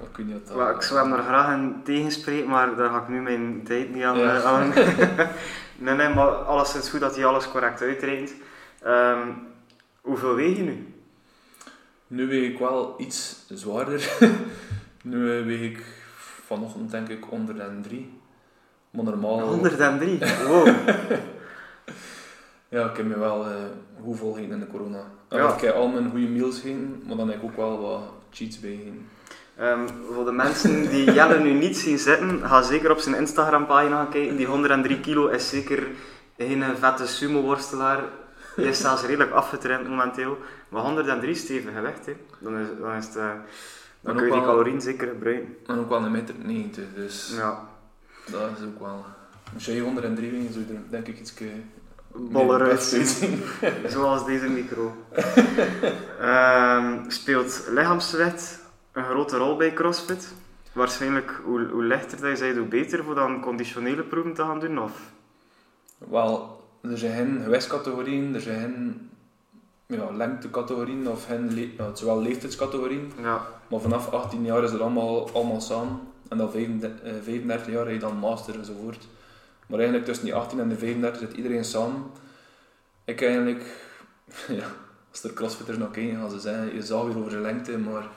ik weet niet of dat... Wel, ik zou hem er graag in tegenspreken, maar daar ga ik nu mijn tijd niet aan. Ja. eh, aan. nee, nee, maar alles is goed dat hij alles correct uitrekent. Ehm, hoeveel weeg je nu? Nu weeg ik wel iets zwaarder. nu eh, weeg ik vanochtend denk ik 103. Maar normaal... 103. Wow. Ja, ik heb me wel eh goed volgegeten in de corona. Ja. Ik heb al mijn goede meals gegeten, maar dan heb ik ook wel wat cheats bij. Ehm, voor de mensen die Jelle nu niet zien zitten, ga zeker op zijn Instagram pagina gaan kijken. Die 103 kilo is zeker geen vette sumo-worstelaar. Hij is zelfs redelijk afgetraind momenteel. Maar 103 is stevig gewicht. Hè. Dan, is, dan, is het, eh, dan kun je die calorieën zeker gebruiken. En ook wel een meter 90, dus Ja. dat is ook wel... Als je 103 weegt, zou je er denk ik iets Uitzien. Zoals deze micro. Ehm, speelt lichaamsgewicht een grote rol bij CrossFit? Waarschijnlijk, hoe, hoe lichter dat je bent, hoe beter voor dan conditionele proeven te gaan doen? Of? Wel, er zijn geen gewichtscategorieën, er zijn geen ja, lengtecategorieën of geen le- ja, het zijn wel leeftijdscategorieën. Ja. Maar vanaf 18 jaar is het allemaal, allemaal samen. En dan 35, eh, 35 jaar heb je dan master enzovoort. Maar eigenlijk tussen die 18 en de 35 zit iedereen samen. Ik eigenlijk, ja, als er crossfitters naar kijken, gaan ze zeggen, je zal weer over de lengte, maar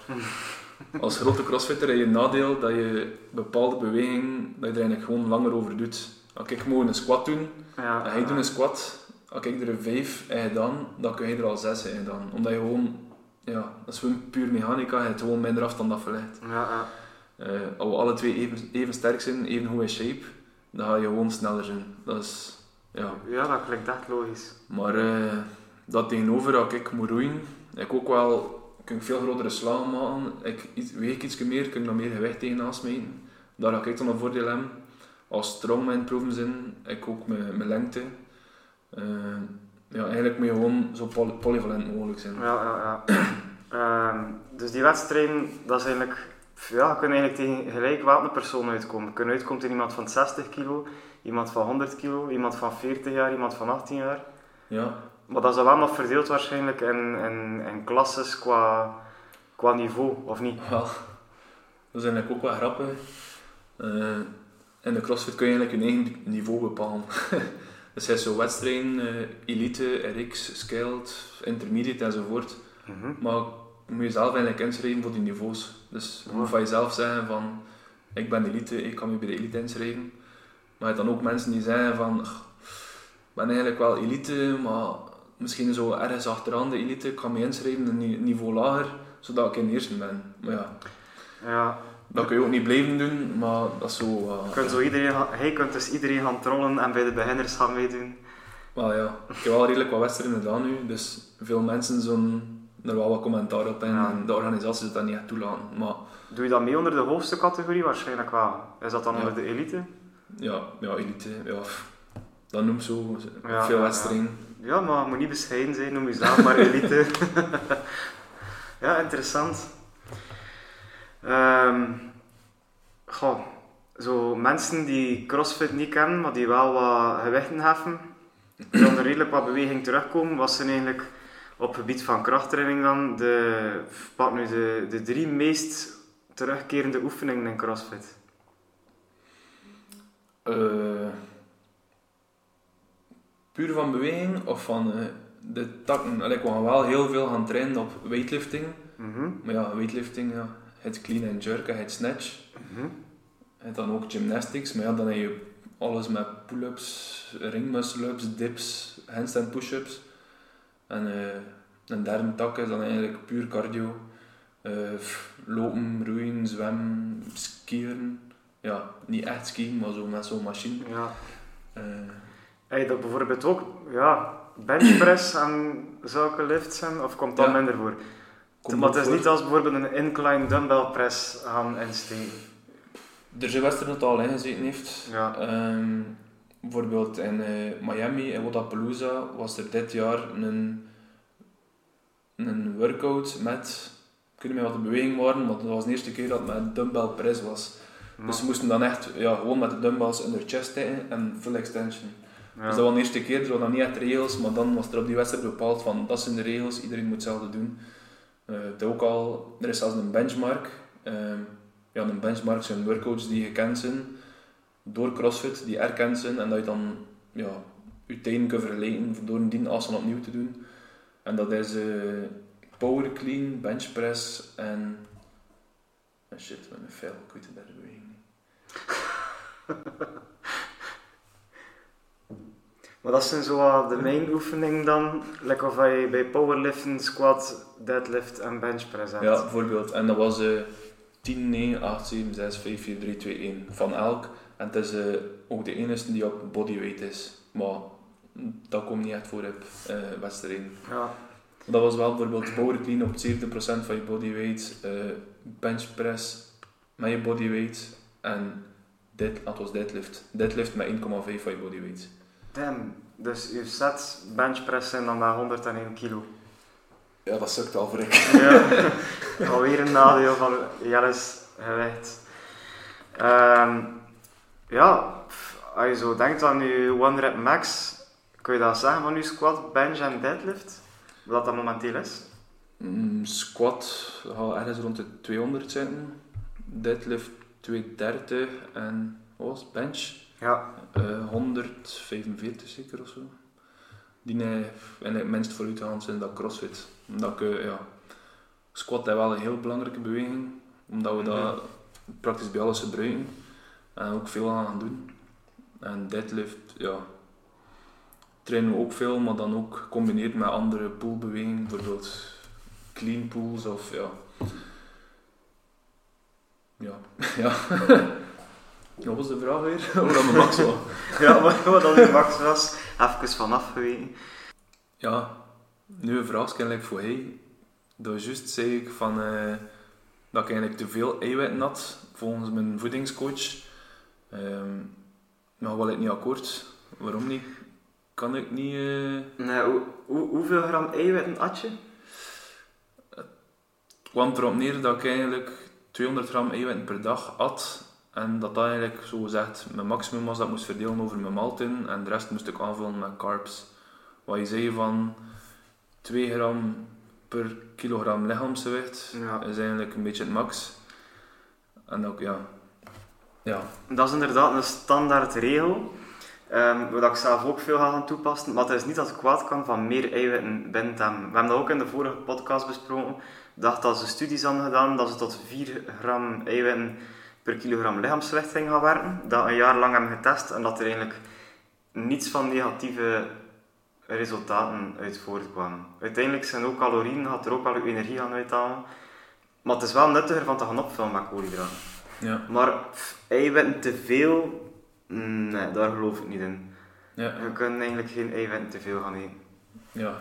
als grote crossfitter heb je een nadeel dat je bepaalde bewegingen, dat je er eigenlijk gewoon langer over doet. Als ik gewoon een squat doen, Ja, en hij doet een squat, als ik er een 5 heb gedaan, dan kun je er al 6 hebben gedaan. Omdat je gewoon, ja, dat is gewoon puur mechanica, je hebt gewoon minder afstand afgelegd. Ja, ja. Eh als we alle twee even, even sterk zijn, even goed in shape, dan ga je gewoon sneller zijn. Dat is, ja. ja, dat klinkt echt logisch. Maar eh, dat tegenover, als ik moet roeien, ik ook wel, kan ik veel grotere slagen maken. Ik iets- weeg ik iets meer, kan ik nog meer gewicht tegenaan smijten. Daar ga ik dan een voordeel hebben. Als strongman proeven zijn, ik ook mijn, mijn lengte. Eh, ja, eigenlijk moet je gewoon zo poly- polyvalent mogelijk zijn. Ja, ja, ja. Ehm, dus die wedstrijden, dat is eigenlijk... Ja, kunt eigenlijk tegen gelijkwaardige personen uitkomen. Je kunt uitkomen tegen iemand van 60 kilo, iemand van 100 kilo, iemand van 40 jaar, iemand van 18 jaar. Ja, Maar dat is wel nog verdeeld waarschijnlijk in, in, in klasses qua, qua niveau, of niet? Wel, dat is eigenlijk ook wel grappig. Eh, in de CrossFit kun je eigenlijk je eigen niveau bepalen. dus je hebt zo wedstrijden, eh, elite, RX, skilled, intermediate enzovoort. Mhm. Maar je moet jezelf eigenlijk inschrijven voor die niveaus. Dus je moet van jezelf zeggen van, ik ben elite, ik kan me bij de elite inschrijven. Maar je hebt dan ook mensen die zeggen van, "Ach, ik ben eigenlijk wel elite, maar misschien zo ergens achteraan de elite, ik kan me inschrijven een ni- niveau lager, zodat ik in de eerste ben. Maar ja, Ja, dat kun je ook niet blijven doen, maar dat is zo... eh, je kunt zo iedereen, hij kunt dus iedereen gaan trollen en bij de beginners gaan meedoen. wel ja, ik heb wel redelijk wat wedstrijden gedaan nu, dus veel mensen zullen er wel wat commentaar op Ja. en de organisatie zit dat niet echt toelaten. Maar Doe je dat mee onder de hoogste categorie? Waarschijnlijk wel. Is dat dan Ja. onder de elite? ja, ja elite, ja. dat noemt zo Ja, veel wedstrijden. Ja, maar moet niet bescheiden zijn, noem jezelf maar elite. ja, interessant. Ehm goh, zo mensen die CrossFit niet kennen, maar die wel wat gewichten heffen, zonder redelijk wat beweging terugkomen, wat zijn eigenlijk op het gebied van krachttraining dan de, pak nu de, de drie meest terugkerende oefeningen in CrossFit? Eh, puur van beweging of van eh, de takken? Ik wil wel heel veel gaan trainen op weightlifting. Mhm, Maar ja, weightlifting, ja, het clean en jerk en het snatch. mhm. En dan ook gymnastics, maar ja, dan heb je alles met pull-ups, ringmuscle-ups, dips, handstand push-ups. En eh, een derde tak is dan eigenlijk puur cardio. Eh, lopen, roeien, zwemmen, skiën. Ja, niet echt skiën, maar zo met zo'n machine. Ja. Heb je dat bijvoorbeeld ook, ja, benchpress en zulke lifts zijn, of komt dat Ja. minder voor? komt maar het is voor. niet als bijvoorbeeld een incline dumbbell press gaan insteken. Er zijn wedstrijden dat al ingezeten heeft. Ja. Ehm, bijvoorbeeld in eh, Miami, in Wodapalooza, was er dit jaar een, een workout met, ik weet niet wat de beweging waren, maar dat was de eerste keer dat het met dumbbell press was. Dus ze moesten dan echt ja, gewoon met de dumbbells in their chest zitten en full extension. Ja. Dus dat was de eerste keer, er waren nog niet echt regels, maar dan was er op die wedstrijd bepaald van dat zijn de regels, iedereen moet hetzelfde doen. Eh, het ook al, er is zelfs een benchmark. Ehm, ja, een benchmark zijn workouts die gekend zijn door CrossFit, die erkend zijn en dat je dan ja, je tijden kunt vergelijken door een dien afstand opnieuw te doen. En dat is eh, power clean, bench press en... Ah, shit, met mijn fail, ik weet de derde beweging niet. Maar dat zijn zo de main oefeningen dan, lekker of je bij powerliften, squat, deadlift en benchpress hebt. Ja, bijvoorbeeld. En dat was eh 10, 9, 8, 7, 6, 5, 4, 3, 2, 1 van elk. En het is eh, ook de enige die op bodyweight is. Maar dat komt niet echt voor op eh wedstrijden. Ja. Dat was wel bijvoorbeeld power clean op 70% van je bodyweight, eh bench press met je bodyweight en dit, dat was deadlift. Deadlift met 1,5 van je bodyweight. Damn, dus je set benchpress zijn dan maar 101 kilo. Ja, dat sukt al voor ik. Ja, alweer een nadeel van Jelle's gewicht. Ehm, ja, als je zo denkt aan je one rep max, kun je dat zeggen van je squat, bench en deadlift? Wat dat momenteel is? Mm, squat gaat ergens rond de 200 zitten. Deadlift 230 en wat was het? bench Ja, eh 145 zeker of zo. Die nee, en het minst vooruitgegaan zijn dat crossfit. Omdat ik, eh, ja, squat is wel een heel belangrijke beweging, omdat we dat praktisch bij alles gebruiken en ook veel aan gaan doen. En deadlift, ja, trainen we ook veel, maar dan ook gecombineerd met andere poolbewegingen, bijvoorbeeld clean pools of ja. Ja, ja. Wat was de vraag weer? Hoe dat mijn max was. ja maar wat dat je max was, even vanaf geweten. Ja, nu een vraag kennelijk voor hij. Dat juist zei ik van, eh, dat ik eigenlijk te veel eiwitten had, volgens mijn voedingscoach. Ehm maar wel ik niet akkoord. Waarom niet? Kan ik niet... eh, Nee, hoe, hoe, hoeveel gram eiwitten at je? Het kwam erop neer dat ik eigenlijk 200 gram eiwitten per dag at. En dat dat eigenlijk zo gezegd mijn maximum was dat ik moest verdelen over mijn maaltijden. En de rest moest ik aanvullen met carbs. Wat je zei van 2 gram per kilogram lichaamsgewicht Ja. is eigenlijk een beetje het max. En ook ja. Ja, Dat is inderdaad een standaard regel. ehm wat ik zelf ook veel ga gaan toepassen. Maar het is niet dat het kwaad kan van meer eiwitten binnen hebben. We hebben dat ook in de vorige podcast besproken. Dacht dat ze studies hadden gedaan dat ze tot 4 gram eiwitten per kilogram lichaamsgewicht gingen gaan werken. Dat een jaar lang hebben getest en dat er eigenlijk niets van negatieve resultaten uit voortkwamen. Uiteindelijk zijn ook calorieën, gaat er ook al je energie gaan uithalen. Maar het is wel nuttiger van te gaan opvullen met koolhydraten. Ja, Maar eiwitten te veel, nee, daar geloof ik niet in. ja, We kunnen eigenlijk geen eiwitten te veel gaan eten. ja.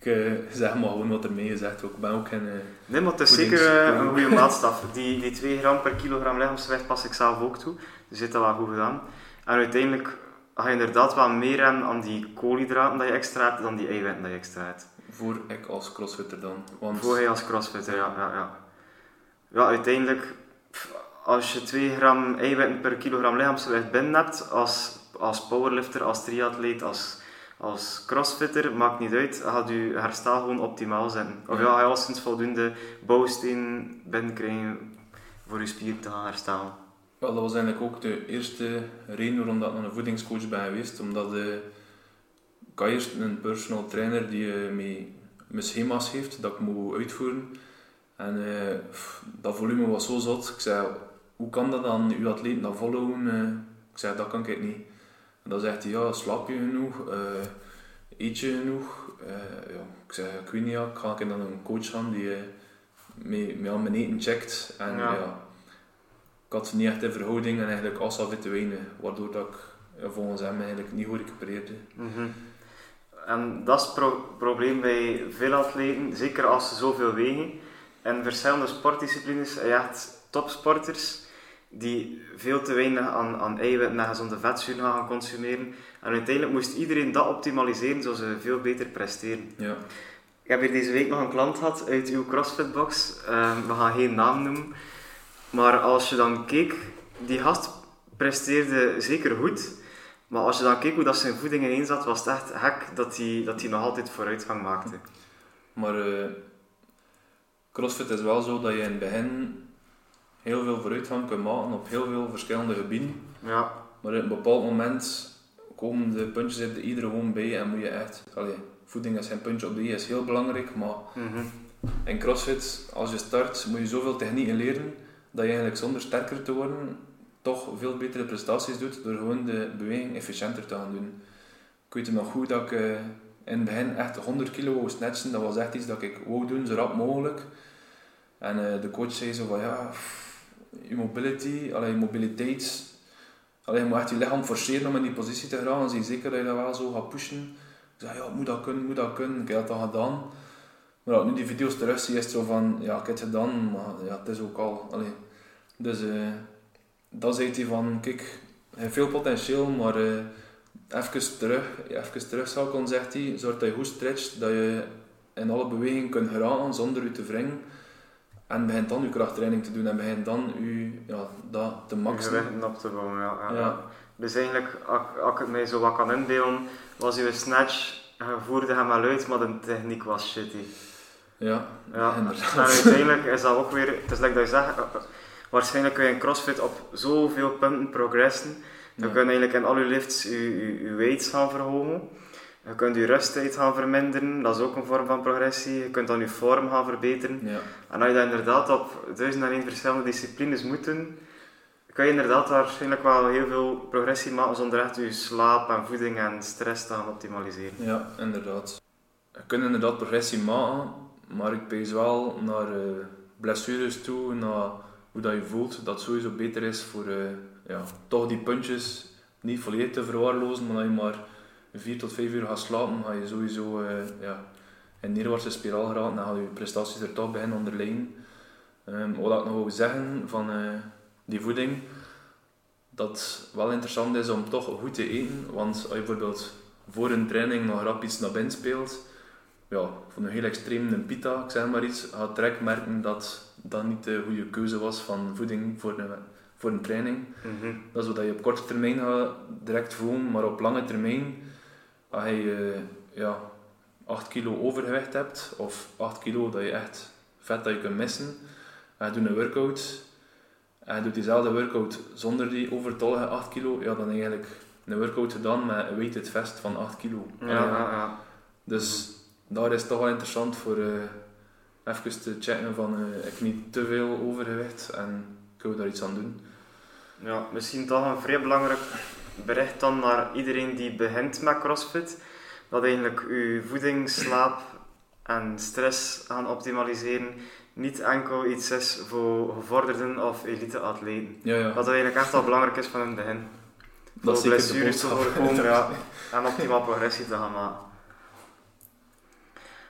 Ik eh, zeg maar gewoon wat er mee gezegd. ook. Ik ben ook geen... eh, Nee, maar het is zeker eh, een goede maatstaf. Die, die 2 gram per kilogram lichaamsgewicht pas ik zelf ook toe. Dus zit dat wel goed gedaan. En uiteindelijk, ga je inderdaad wel meer hebben aan die koolhydraten dat je extra hebt dan die eiwitten dat je extra hebt. Voor ik als crossfitter dan. Want Voor je als crossfitter, ja, ja, ja. Ja, uiteindelijk, als je 2 gram eiwitten per kilogram lichaamsgewicht binnen hebt, als, als powerlifter, als triatleet, als, als crossfitter, maakt niet uit, gaat je herstel gewoon optimaal zijn. Of ja, ga je alleszins voldoende bouwsteen binnenkrijgen voor je spier te gaan herstellen. Wel, dat was eigenlijk ook de eerste reden waarom ik naar een voedingscoach ben geweest. Omdat eh, ik had eerst een personal trainer die eh, mij mijn schema's heeft dat ik moet uitvoeren. En eh, dat volume was zo zot. Ik zei, hoe kan dat dan, uw atleten dat volhouden? Eh, ik zei, dat kan ik niet. En dan zegt hij, ja, slaap je genoeg? Eh, eet je genoeg? Eh, ja, ik zei, ik weet niet, ja, ik ga ik dan een coach gaan die mij, mij aan mijn eten checkt. En Ja. ja ik had niet echt in verhouding en eigenlijk assa witte wijnen, waardoor dat ik ja, volgens hem eigenlijk niet goed recupereerde. Mhm. En dat is het pro- probleem bij veel atleten, zeker als ze zoveel wegen. En verschillende sportdisciplines, je echt topsporters die veel te weinig aan, aan eiwitten en gezonde vetzuren gaan consumeren. En uiteindelijk moest iedereen dat optimaliseren, zodat ze veel beter presteren. Ja, Ik heb hier deze week nog een klant gehad uit uw CrossFit-box. Ehm, we gaan geen naam noemen. Maar als je dan keek, die gast presteerde zeker goed. Maar als je dan keek hoe dat zijn voeding ineen zat, was het echt gek dat hij, dat nog altijd vooruitgang maakte. maar eh, crossfit is wel zo dat je in het begin heel veel vooruitgang kunt maken op heel veel verschillende gebieden. Ja, Maar op een bepaald moment komen de puntjes er ieder gewoon bij en moet je echt... Allee, voeding is geen puntje op de i, is heel belangrijk, maar mhm. in CrossFit, als je start, moet je zoveel technieken leren dat je eigenlijk zonder sterker te worden toch veel betere prestaties doet door gewoon de beweging efficiënter te gaan doen. Ik weet nog goed dat ik eh, in het begin echt 100 kilo wou snatchen. Dat was echt iets dat ik wou doen, zo rap mogelijk. En eh, de coach zei zo van ja, pff, je mobility, je mobiliteit, allee, je moet echt je lichaam forceren om in die positie te geraken. Zie je zeker dat je dat wel zo gaat pushen. Ik zei ja, moet dat kunnen, moet dat kunnen. Ik heb dat gedaan. Maar als nu die video's terug zie, is het zo van, ja, ik heb het gedaan, maar ja, het is ook al. Allee. Dus eh dan zegt hij van, kijk, veel potentieel, maar eh even terug, even terugschakelen, zegt hij. Zorg dat je goed stretcht, dat je in alle bewegingen kunt geraken zonder je te wringen. En begint dan je krachttraining te doen en begint dan je, ja, dat te je maxen. gewichten op te bouwen. Ja, ja. Ja. Dus eigenlijk, als, ik het mij zo wat kan inbeelden, was uw snatch, je voerde hem wel uit, maar de techniek was shitty. Ja, Ja, en inderdaad. uiteindelijk is dat ook weer, het is like dat je zegt, eh, waarschijnlijk kun je in CrossFit op zoveel punten progressen. Je Ja. kunt eigenlijk in al je lifts je, je, je weights gaan verhogen. Je kunt je rusttijd gaan verminderen, dat is ook een vorm van progressie. Je kunt dan je vorm gaan verbeteren. Ja. En als je dat inderdaad op duizend en één verschillende disciplines moet doen, kan je inderdaad waarschijnlijk wel heel veel progressie maken zonder echt je slaap en voeding en stress te gaan optimaliseren. Ja, inderdaad. Je kunt inderdaad progressie maken, maar ik pees wel naar eh, blessures toe, naar hoe dat je voelt, dat het sowieso beter is voor eh, ja, toch die puntjes niet volledig te verwaarlozen, maar dat je maar 4 tot 5 uur gaat slapen, ga je sowieso eh, ja, in een neerwaartse spiraal geraken, dan gaan je prestaties er toch beginnen onderlijnen. Ehm, wat ik nog wil zeggen van eh, die voeding, dat het wel interessant is om toch goed te eten, want als je bijvoorbeeld voor een training nog rap iets naar binnen speelt, ja, voor een heel extreem een pita, ik zeg maar iets, gaat direct merken dat dat niet de goede keuze was van voeding voor een, voor een training. Mhm. Dat is wat je op korte termijn gaat direct voelen, maar op lange termijn, als je eh, ja, 8 kilo overgewicht hebt, of 8 kilo dat je echt vet dat je kunt missen, en je doet een workout, en je doet diezelfde workout zonder die overtollige 8 kilo, ja, dan eigenlijk een workout gedaan met een weighted vest van 8 kilo. Ja, ja, ja. Dus daar is het toch wel interessant voor eh even te checken van eh, ik niet te veel overgewicht en ik wil daar iets aan doen. Ja, misschien toch een vrij belangrijk bericht dan naar iedereen die begint met CrossFit. Dat eigenlijk uw voeding, slaap en stress gaan optimaliseren niet enkel iets is voor gevorderden of elite-atleten. Ja, ja. Dat eigenlijk echt al belangrijk is van het begin. Dat Voor blessures te voorkomen ja, en optimaal progressie te gaan maken.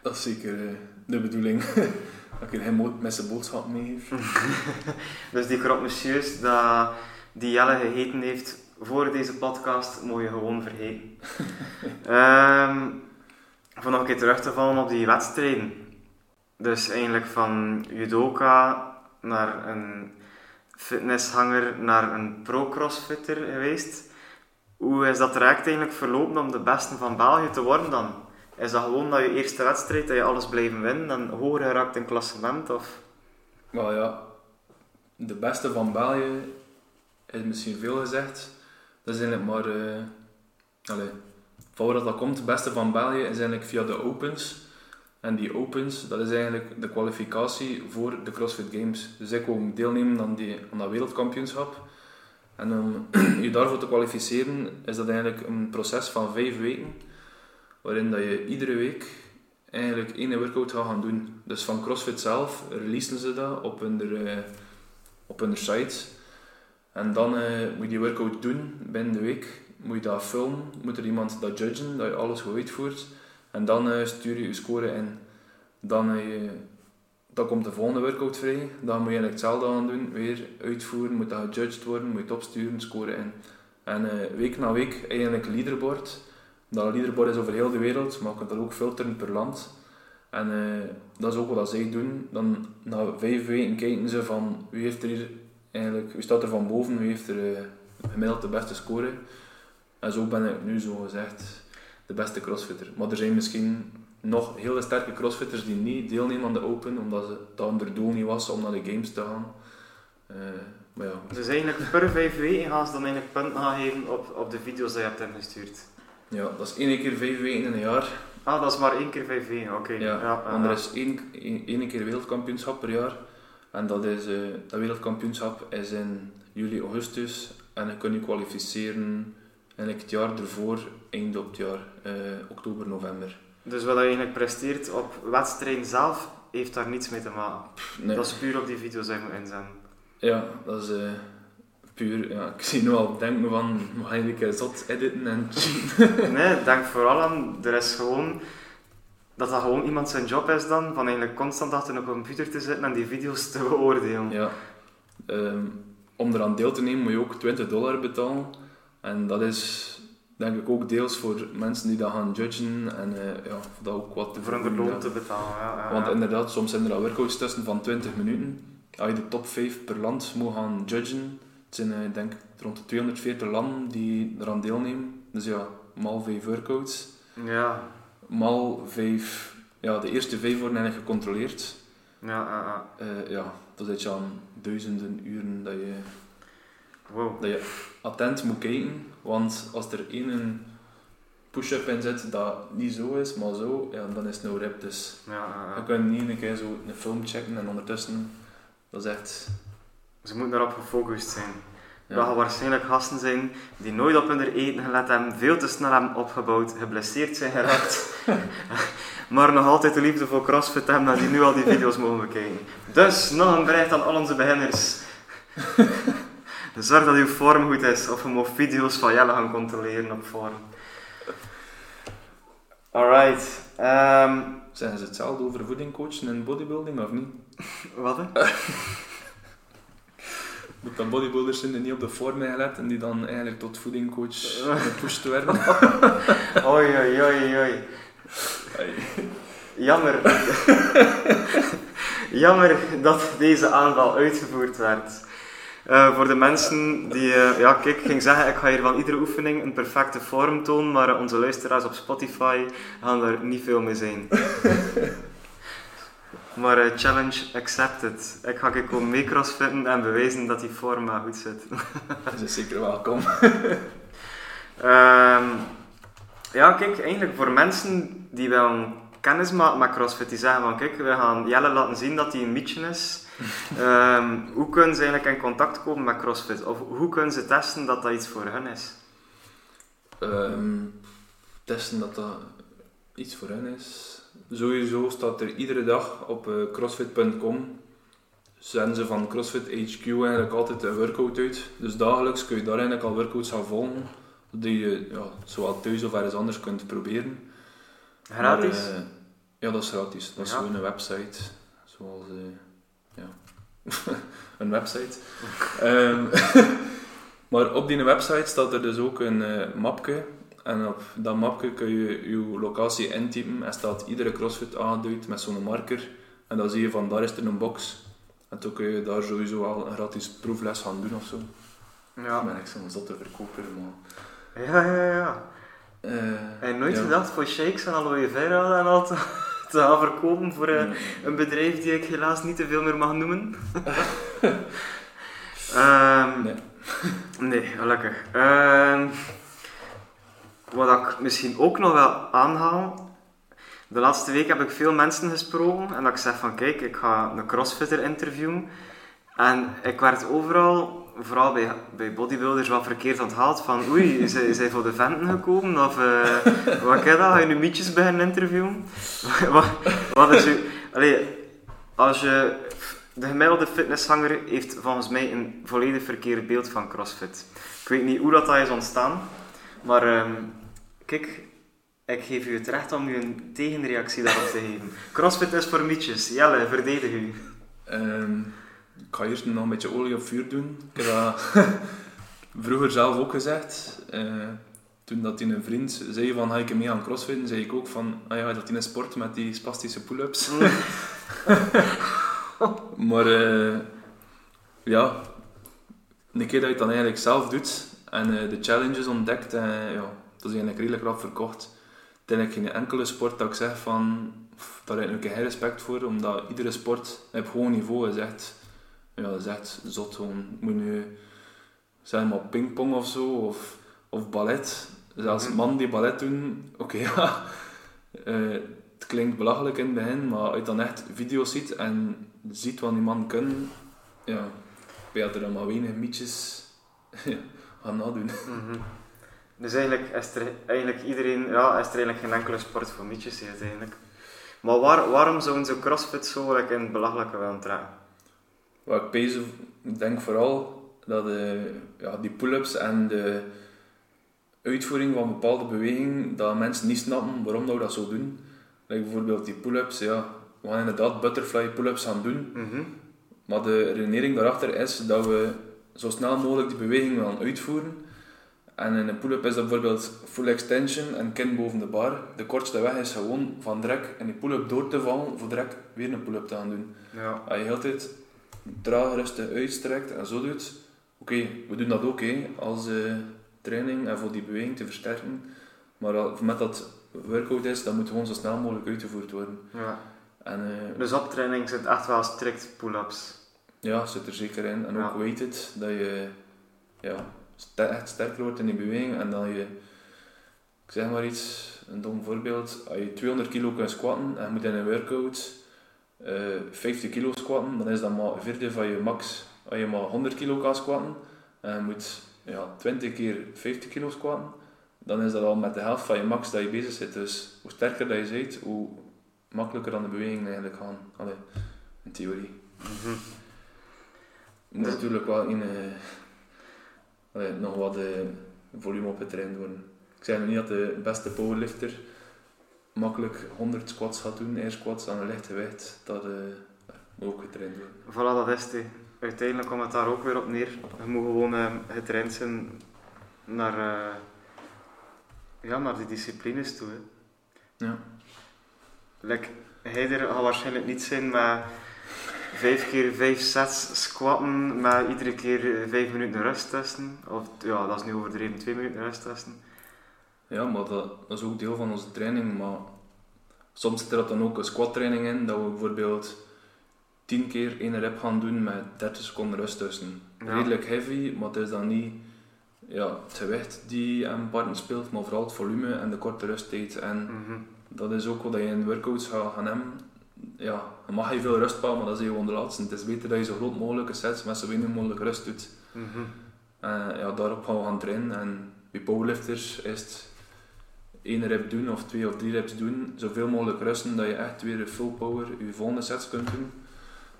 Dat is zeker eh, de bedoeling. dat ik geen mo- met zijn boodschap mee. Dus die krop monsieurs dat die Jelle gegeten heeft voor deze podcast moet je gewoon vergeten. Ehm om nog een keer terug te vallen op die wedstrijden. Dus eigenlijk van judoka naar een fitnesshanger naar een pro-crossfitter geweest. Hoe is dat traject eigenlijk verlopen om de beste van België te worden dan? Is dat gewoon dat je eerste wedstrijd, dat je alles blijven winnen en hoger geraakt in klassement? Of? Wel ja, de beste van België is misschien veel gezegd. Dat is eigenlijk maar... eh allee, voordat dat komt, de beste van België is eigenlijk via de Opens. En die Opens, dat is eigenlijk de kwalificatie voor de CrossFit Games. Dus ik wil deelnemen aan, die, aan dat wereldkampioenschap. En om je daarvoor te kwalificeren, is dat eigenlijk een proces van vijf weken. Waarin dat je iedere week eigenlijk één workout gaat gaan doen. Dus van CrossFit zelf releasen ze dat op hun, eh, op hun site. En dan eh, moet je die workout doen binnen de week. Moet je dat filmen, moet er iemand dat judgen, dat je alles goed uitvoert. En dan eh, stuur je je score in. Dan, eh, dan komt de volgende workout vrij. Dan moet je hetzelfde aan doen, weer uitvoeren, moet dat gejudged worden, moet je opsturen, score in. En week na week eigenlijk leaderboard. Dat leaderboard is over heel de wereld, maar je kunt dat ook filteren per land. En dat is ook wat zij doen. Dan na vijf weken kijken ze van wie heeft er hier eigenlijk, wie staat er van boven, wie heeft er eh, gemiddeld de beste score. En zo ben ik nu zo gezegd de beste crossfitter. Maar er zijn misschien nog hele sterke crossfitters die niet deelnemen aan de Open, omdat ze, dat hun doel niet was om naar de games te gaan. Eh, maar ja, Dus eigenlijk per vijf weken gaan ze dan eigenlijk punten gaan geven op, op de video's die je hebt ingestuurd. ja, dat is één keer vijf weken in een jaar. Ah, dat is maar één keer vijf weken, oké. Ja, ja, want er is één, één, één keer wereldkampioenschap per jaar. En dat, is, eh, dat wereldkampioenschap is in juli, augustus. En je kunt je kwalificeren eigenlijk het jaar ervoor, eind op het jaar, eh, oktober, november. Dus wat je eigenlijk presteert op wedstrijden zelf, heeft daar niets mee te maken. Nee. Dat is puur op die video's die je moet inzetten. Ja, dat is eh, puur... Ja, ik zie nu al denken van, mag ik een zot editen en? Nee, denk vooral aan, er is gewoon, dat dat gewoon iemand zijn job is dan, van eigenlijk constant achter een computer te zitten en die video's te beoordelen. Ja. Ehm, om eraan deel te nemen moet je ook 20 dollar betalen. En dat is denk ik ook deels voor mensen die dat gaan judgen en eh, ja, dat ook wat te Voor een loon te betalen, ja. ja, Want inderdaad, soms zijn er al workouts tussen van 20 minuten. Als je de top 5 per land moet gaan judgen, het zijn eh, denk ik rond de 240 landen die eraan deelnemen. Dus ja, mal 5 workouts. Ja, Mal 5, ja, de eerste 5 worden eigenlijk gecontroleerd. ja, ja, ja. Eh, ja, zit je aan duizenden uren dat je, Wow. dat je attent moet kijken. Want als er één push-up in zit dat niet zo is, maar zo, ja, dan is het no rep. Dus Ja, ja, je ja. kunt niet een keer zo een film checken en ondertussen, dat is echt... Ze moeten erop gefocust zijn. Ja. Dat gaan waarschijnlijk gasten zijn die nooit op hun eten gelet hebben, veel te snel hebben opgebouwd, geblesseerd zijn geraakt, maar nog altijd de liefde voor CrossFit hebben en die nu al die video's mogen bekijken. Dus, nog een bericht aan al onze beginners. Zorg dat uw vorm goed is, of je mag video's van Jelle gaan controleren op vorm. Alright. ehm, Zeggen ze hetzelfde over voeding coachen en bodybuilding of niet? wat? Moet dan bodybuilders zijn die niet op de vorm hebben gelet en die dan eigenlijk tot voedingcoach gepusht werden? Oei, oei, oei, oei. Jammer. Jammer dat deze aanval uitgevoerd werd. Eh, voor de mensen die... eh, ja, kijk, ik ging zeggen, ik ga hier van iedere oefening een perfecte vorm tonen, maar onze luisteraars op Spotify gaan er niet veel mee zijn. Maar eh, challenge accepted. Ik ga komen mee crossfitten en bewijzen dat die vorm maar goed zit. Dat is zeker welkom. Ehm, ja, kijk, eigenlijk voor mensen die wel kennis maken met CrossFit, die zeggen van kijk, we gaan Jelle laten zien dat hij een mietje is. Ehm, hoe kunnen ze eigenlijk in contact komen met CrossFit? Of hoe kunnen ze testen dat dat iets voor hen is? Ehm, testen dat dat iets voor hen is. Sowieso staat er iedere dag op eh, crossfit.com. Zenden ze van CrossFit HQ eigenlijk altijd een workout uit. Dus dagelijks kun je daar eigenlijk al workouts gaan volgen. Die je ja, zowel thuis of ergens anders kunt proberen. Gratis? Maar, eh, ja, dat is gratis. Dat is Ja. gewoon een website. Zoals, eh, ja, een website. Ehm, Maar op die website staat er dus ook een mapje. En op dat mapje kun je je locatie intypen en staat iedere crossfit aangeduid met zo'n marker. En dan zie je van daar is er een box. En toen kun je daar sowieso al een gratis proefles gaan doen of zo. Ja. Ik ben echt zo'n zotte verkoper, maar... Ja, ja, ja. Heb je nooit ja. gedacht voor shakes en aloe vera en al te, te gaan verkopen voor eh, Nee. een bedrijf die ik helaas niet te veel meer mag noemen? Ehm, Nee. Nee, gelukkig. Ehm, wat ik misschien ook nog wel aanhaal. De laatste week heb ik veel mensen gesproken en dat ik zeg van kijk, ik ga een crossfitter interviewen. En ik werd overal, vooral bij, bij bodybuilders, wel verkeerd onthaald van oei, is hij, voor de venten gekomen? Of eh, wat is dat? Ga je nu mietjes beginnen interviewen? wat, wat is je... Allee, als je... De gemiddelde fitnesszanger heeft volgens mij een volledig verkeerd beeld van CrossFit. Ik weet niet hoe dat, dat is ontstaan, maar ehm, kijk, ik geef u het recht om u een tegenreactie daarop te geven. CrossFit is voor mietjes. Jelle, verdedig u. Ehm, ik ga eerst nog een beetje olie op vuur doen. Ik heb dat vroeger zelf ook gezegd. Eh, toen dat een vriend zei van ga ik mee aan crossfitten, zei ik ook van ah ja, dat hij een sport met die spastische pull-ups. maar eh, ja, een keer dat je het dan eigenlijk zelf doet en eh, de challenges ontdekt, en ja, dat is eigenlijk redelijk rap verkocht. Het is eigenlijk geen enkele sport dat ik zeg van, pff, daar heb ik geen respect voor, omdat iedere sport op gewoon niveau is echt, ja, is echt zot gewoon. Moet je nu, zeg maar pingpong of zo, of, of ballet. Zelfs Mhm. mannen die ballet doen, oké ja, eh, het klinkt belachelijk in het begin, maar als je dan echt video's ziet en ziet wat die man kunnen, ja, ben je er dan maar weinig mietjes gaan nadoen. Mhm. Dus eigenlijk is er eigenlijk iedereen, ja, is er eigenlijk geen enkele sport voor mietjes uiteindelijk. Maar waar, waarom zouden ze CrossFit zo like, in het belachelijke willen trekken? Wat ik bezig, denk vooral dat eh, ja, die pull-ups en de uitvoering van bepaalde bewegingen, dat mensen niet snappen waarom we dat zo doen. Like bijvoorbeeld die pull-ups, ja, we gaan inderdaad butterfly pull-ups gaan doen, Mhm. maar de redenering daarachter is dat we zo snel mogelijk die beweging willen uitvoeren. En in een pull-up is dat bijvoorbeeld full extension en kin boven de bar. De kortste weg is gewoon van direct in die pull-up door te vallen, voor direct weer een pull-up te gaan doen. Ja. Als je heel tijd traag rustig uitstrekt en zo doet, oké, we doen dat ook hè, als eh, training en voor die beweging te versterken. Maar al- met dat workout is, dat moet gewoon zo snel mogelijk uitgevoerd worden. ja. En eh, Dus op training zit echt wel strikt pull-ups. ja, zit er zeker in. En ook Ja. weet het dat je ja, echt sterker wordt in die beweging en dat je, ik zeg maar iets, een dom voorbeeld, als je 200 kilo kan squatten en je moet in een workout eh 50 kilo squatten, dan is dat maar een vierde van je max. Als je maar 100 kilo kan squatten en je moet ja, 20 keer 50 kilo squatten, dan is dat al met de helft van je max dat je bezig zit. Dus hoe sterker dat je bent, hoe makkelijker dan de bewegingen eigenlijk gaan. Allee, in theorie. Mhm. moet natuurlijk wel in, allee, nog wat eh, volume opgetraind worden. Ik zeg nu niet dat de beste powerlifter makkelijk 100 squats gaat doen, air squats aan een licht gewicht. Dat eh, moet ook getraind worden. Voilà, dat is het. Uiteindelijk komt het daar ook weer op neer. Je moet gewoon eh, getraind zijn naar, eh, ja, naar die disciplines toe. Hè. Ja. Like, Heider gaat waarschijnlijk niet zijn met vijf keer vijf sets squatten met iedere keer eh, vijf minuten rust testen. Of ja, dat is nu overdreven, twee minuten rust testen. Ja, maar dat, dat is ook deel van onze training. Maar soms zit er dan ook een squat training in, dat we bijvoorbeeld 10 keer één rep gaan doen met 30 seconden rust tussen. Ja. Redelijk heavy, maar het is dan niet ja, het gewicht die een part speelt, maar vooral het volume en de korte rusttijd. En Mhm. dat is ook wat je in workouts gaat gaan hebben. Ja, je mag je veel rust pakken, maar dat is gewoon de laatste. Het is beter dat je zo groot mogelijke sets met zo weinig mogelijk rust doet. Mhm. En ja, daarop gaan we gaan trainen. En bij powerlifters is het één rep doen of twee of drie reps doen, zoveel mogelijk rusten dat je echt weer full power je volgende sets kunt doen.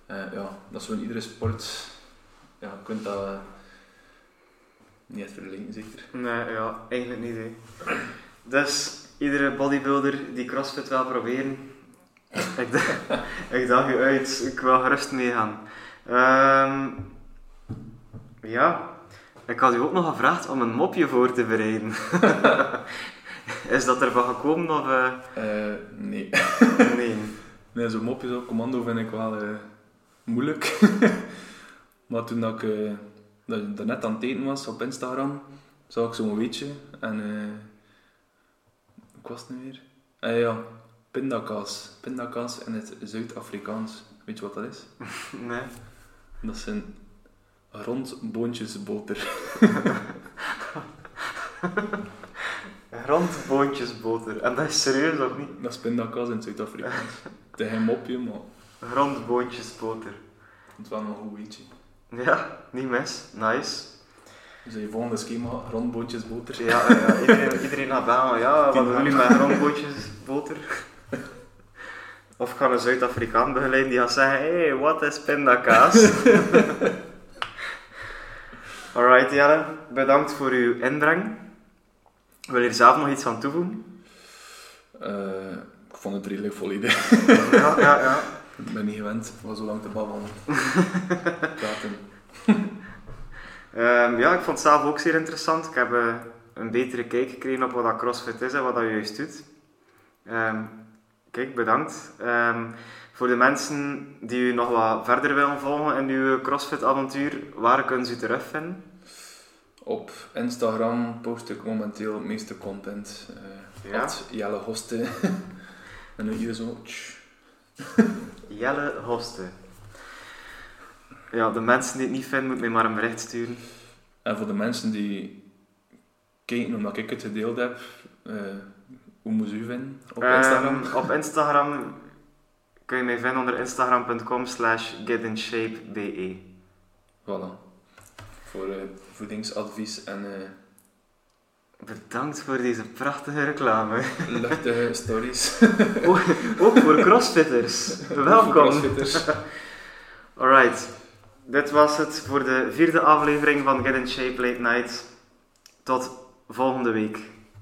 Eh, ja, dat is zo in iedere sport. Ja, je kunt dat eh, niet echt vergelijken, zeker. Nee, ja, eigenlijk niet. Dus iedere bodybuilder die CrossFit wil proberen, ik, daag, ik daag je uit. Ik wil gerust meegaan. Ehm ja, Ik had u ook nog gevraagd om een mopje voor te bereiden. Is dat ervan gekomen of... eh, Eh, nee. nee. Nee, zo'n mopjes op commando vind ik wel eh, moeilijk. maar toen dat ik dat, dat net aan het eten was op Instagram, zag ik zo'n weetje. En hoe was het nu weer? Ah ja, pindakaas. Pindakaas in het Zuid-Afrikaans. Weet je wat dat is? Nee. Dat zijn rondboontjes boter. Randboontjesboter. En dat is serieus of niet? Dat is pindakaas in het Zuid-Afrikaans. Het is geen mopje, maar Randboontjesboter. het is wel nog een goed weetje. Ja, niet mis. Nice. Dus je volgende schema, rondboontjes boter. Ja, ja. Iedereen, iedereen gaat bellen. Ja, wat doen jullie met randboontjesboter? Of ik ga een Zuid-Afrikaan begeleiden die gaat zeggen: hé, hey, wat is pindakaas? Alright, Jelle. Bedankt voor uw inbreng. Wil je er zelf nog iets aan toevoegen? Eh, ik vond het redelijk volledig. Ja, ja, ja. Ik ben niet gewend om zo lang te babbelen. Praten. Ehm, ja, ik vond het zelf ook zeer interessant. Ik heb eh, een betere kijk gekregen op wat dat CrossFit is en wat dat juist doet. Ehm, kijk, bedankt. Ehm, voor de mensen die u nog wat verder willen volgen in uw CrossFit-avontuur, waar kunnen ze u terugvinden? Op Instagram post ik momenteel het meeste content. eh Ja? Jelle Hoste. en nu hier zo. Jelle Hoste. Ja, de mensen die het niet vinden, moeten mij maar een bericht sturen. En voor de mensen die kijken omdat ik het gedeeld heb, eh, hoe moet u vinden op Ehm, Instagram? op Instagram kun je mij vinden onder instagram.com slash getinShapeBE. Voilà. Voor eh, voedingsadvies en eh, Bedankt voor deze prachtige reclame. luchtige stories. ook, ook voor crossfitters. Voor Welkom. crossfitters. Alright, dit was het voor de vierde aflevering van Get in Shape Late Night. Tot volgende week.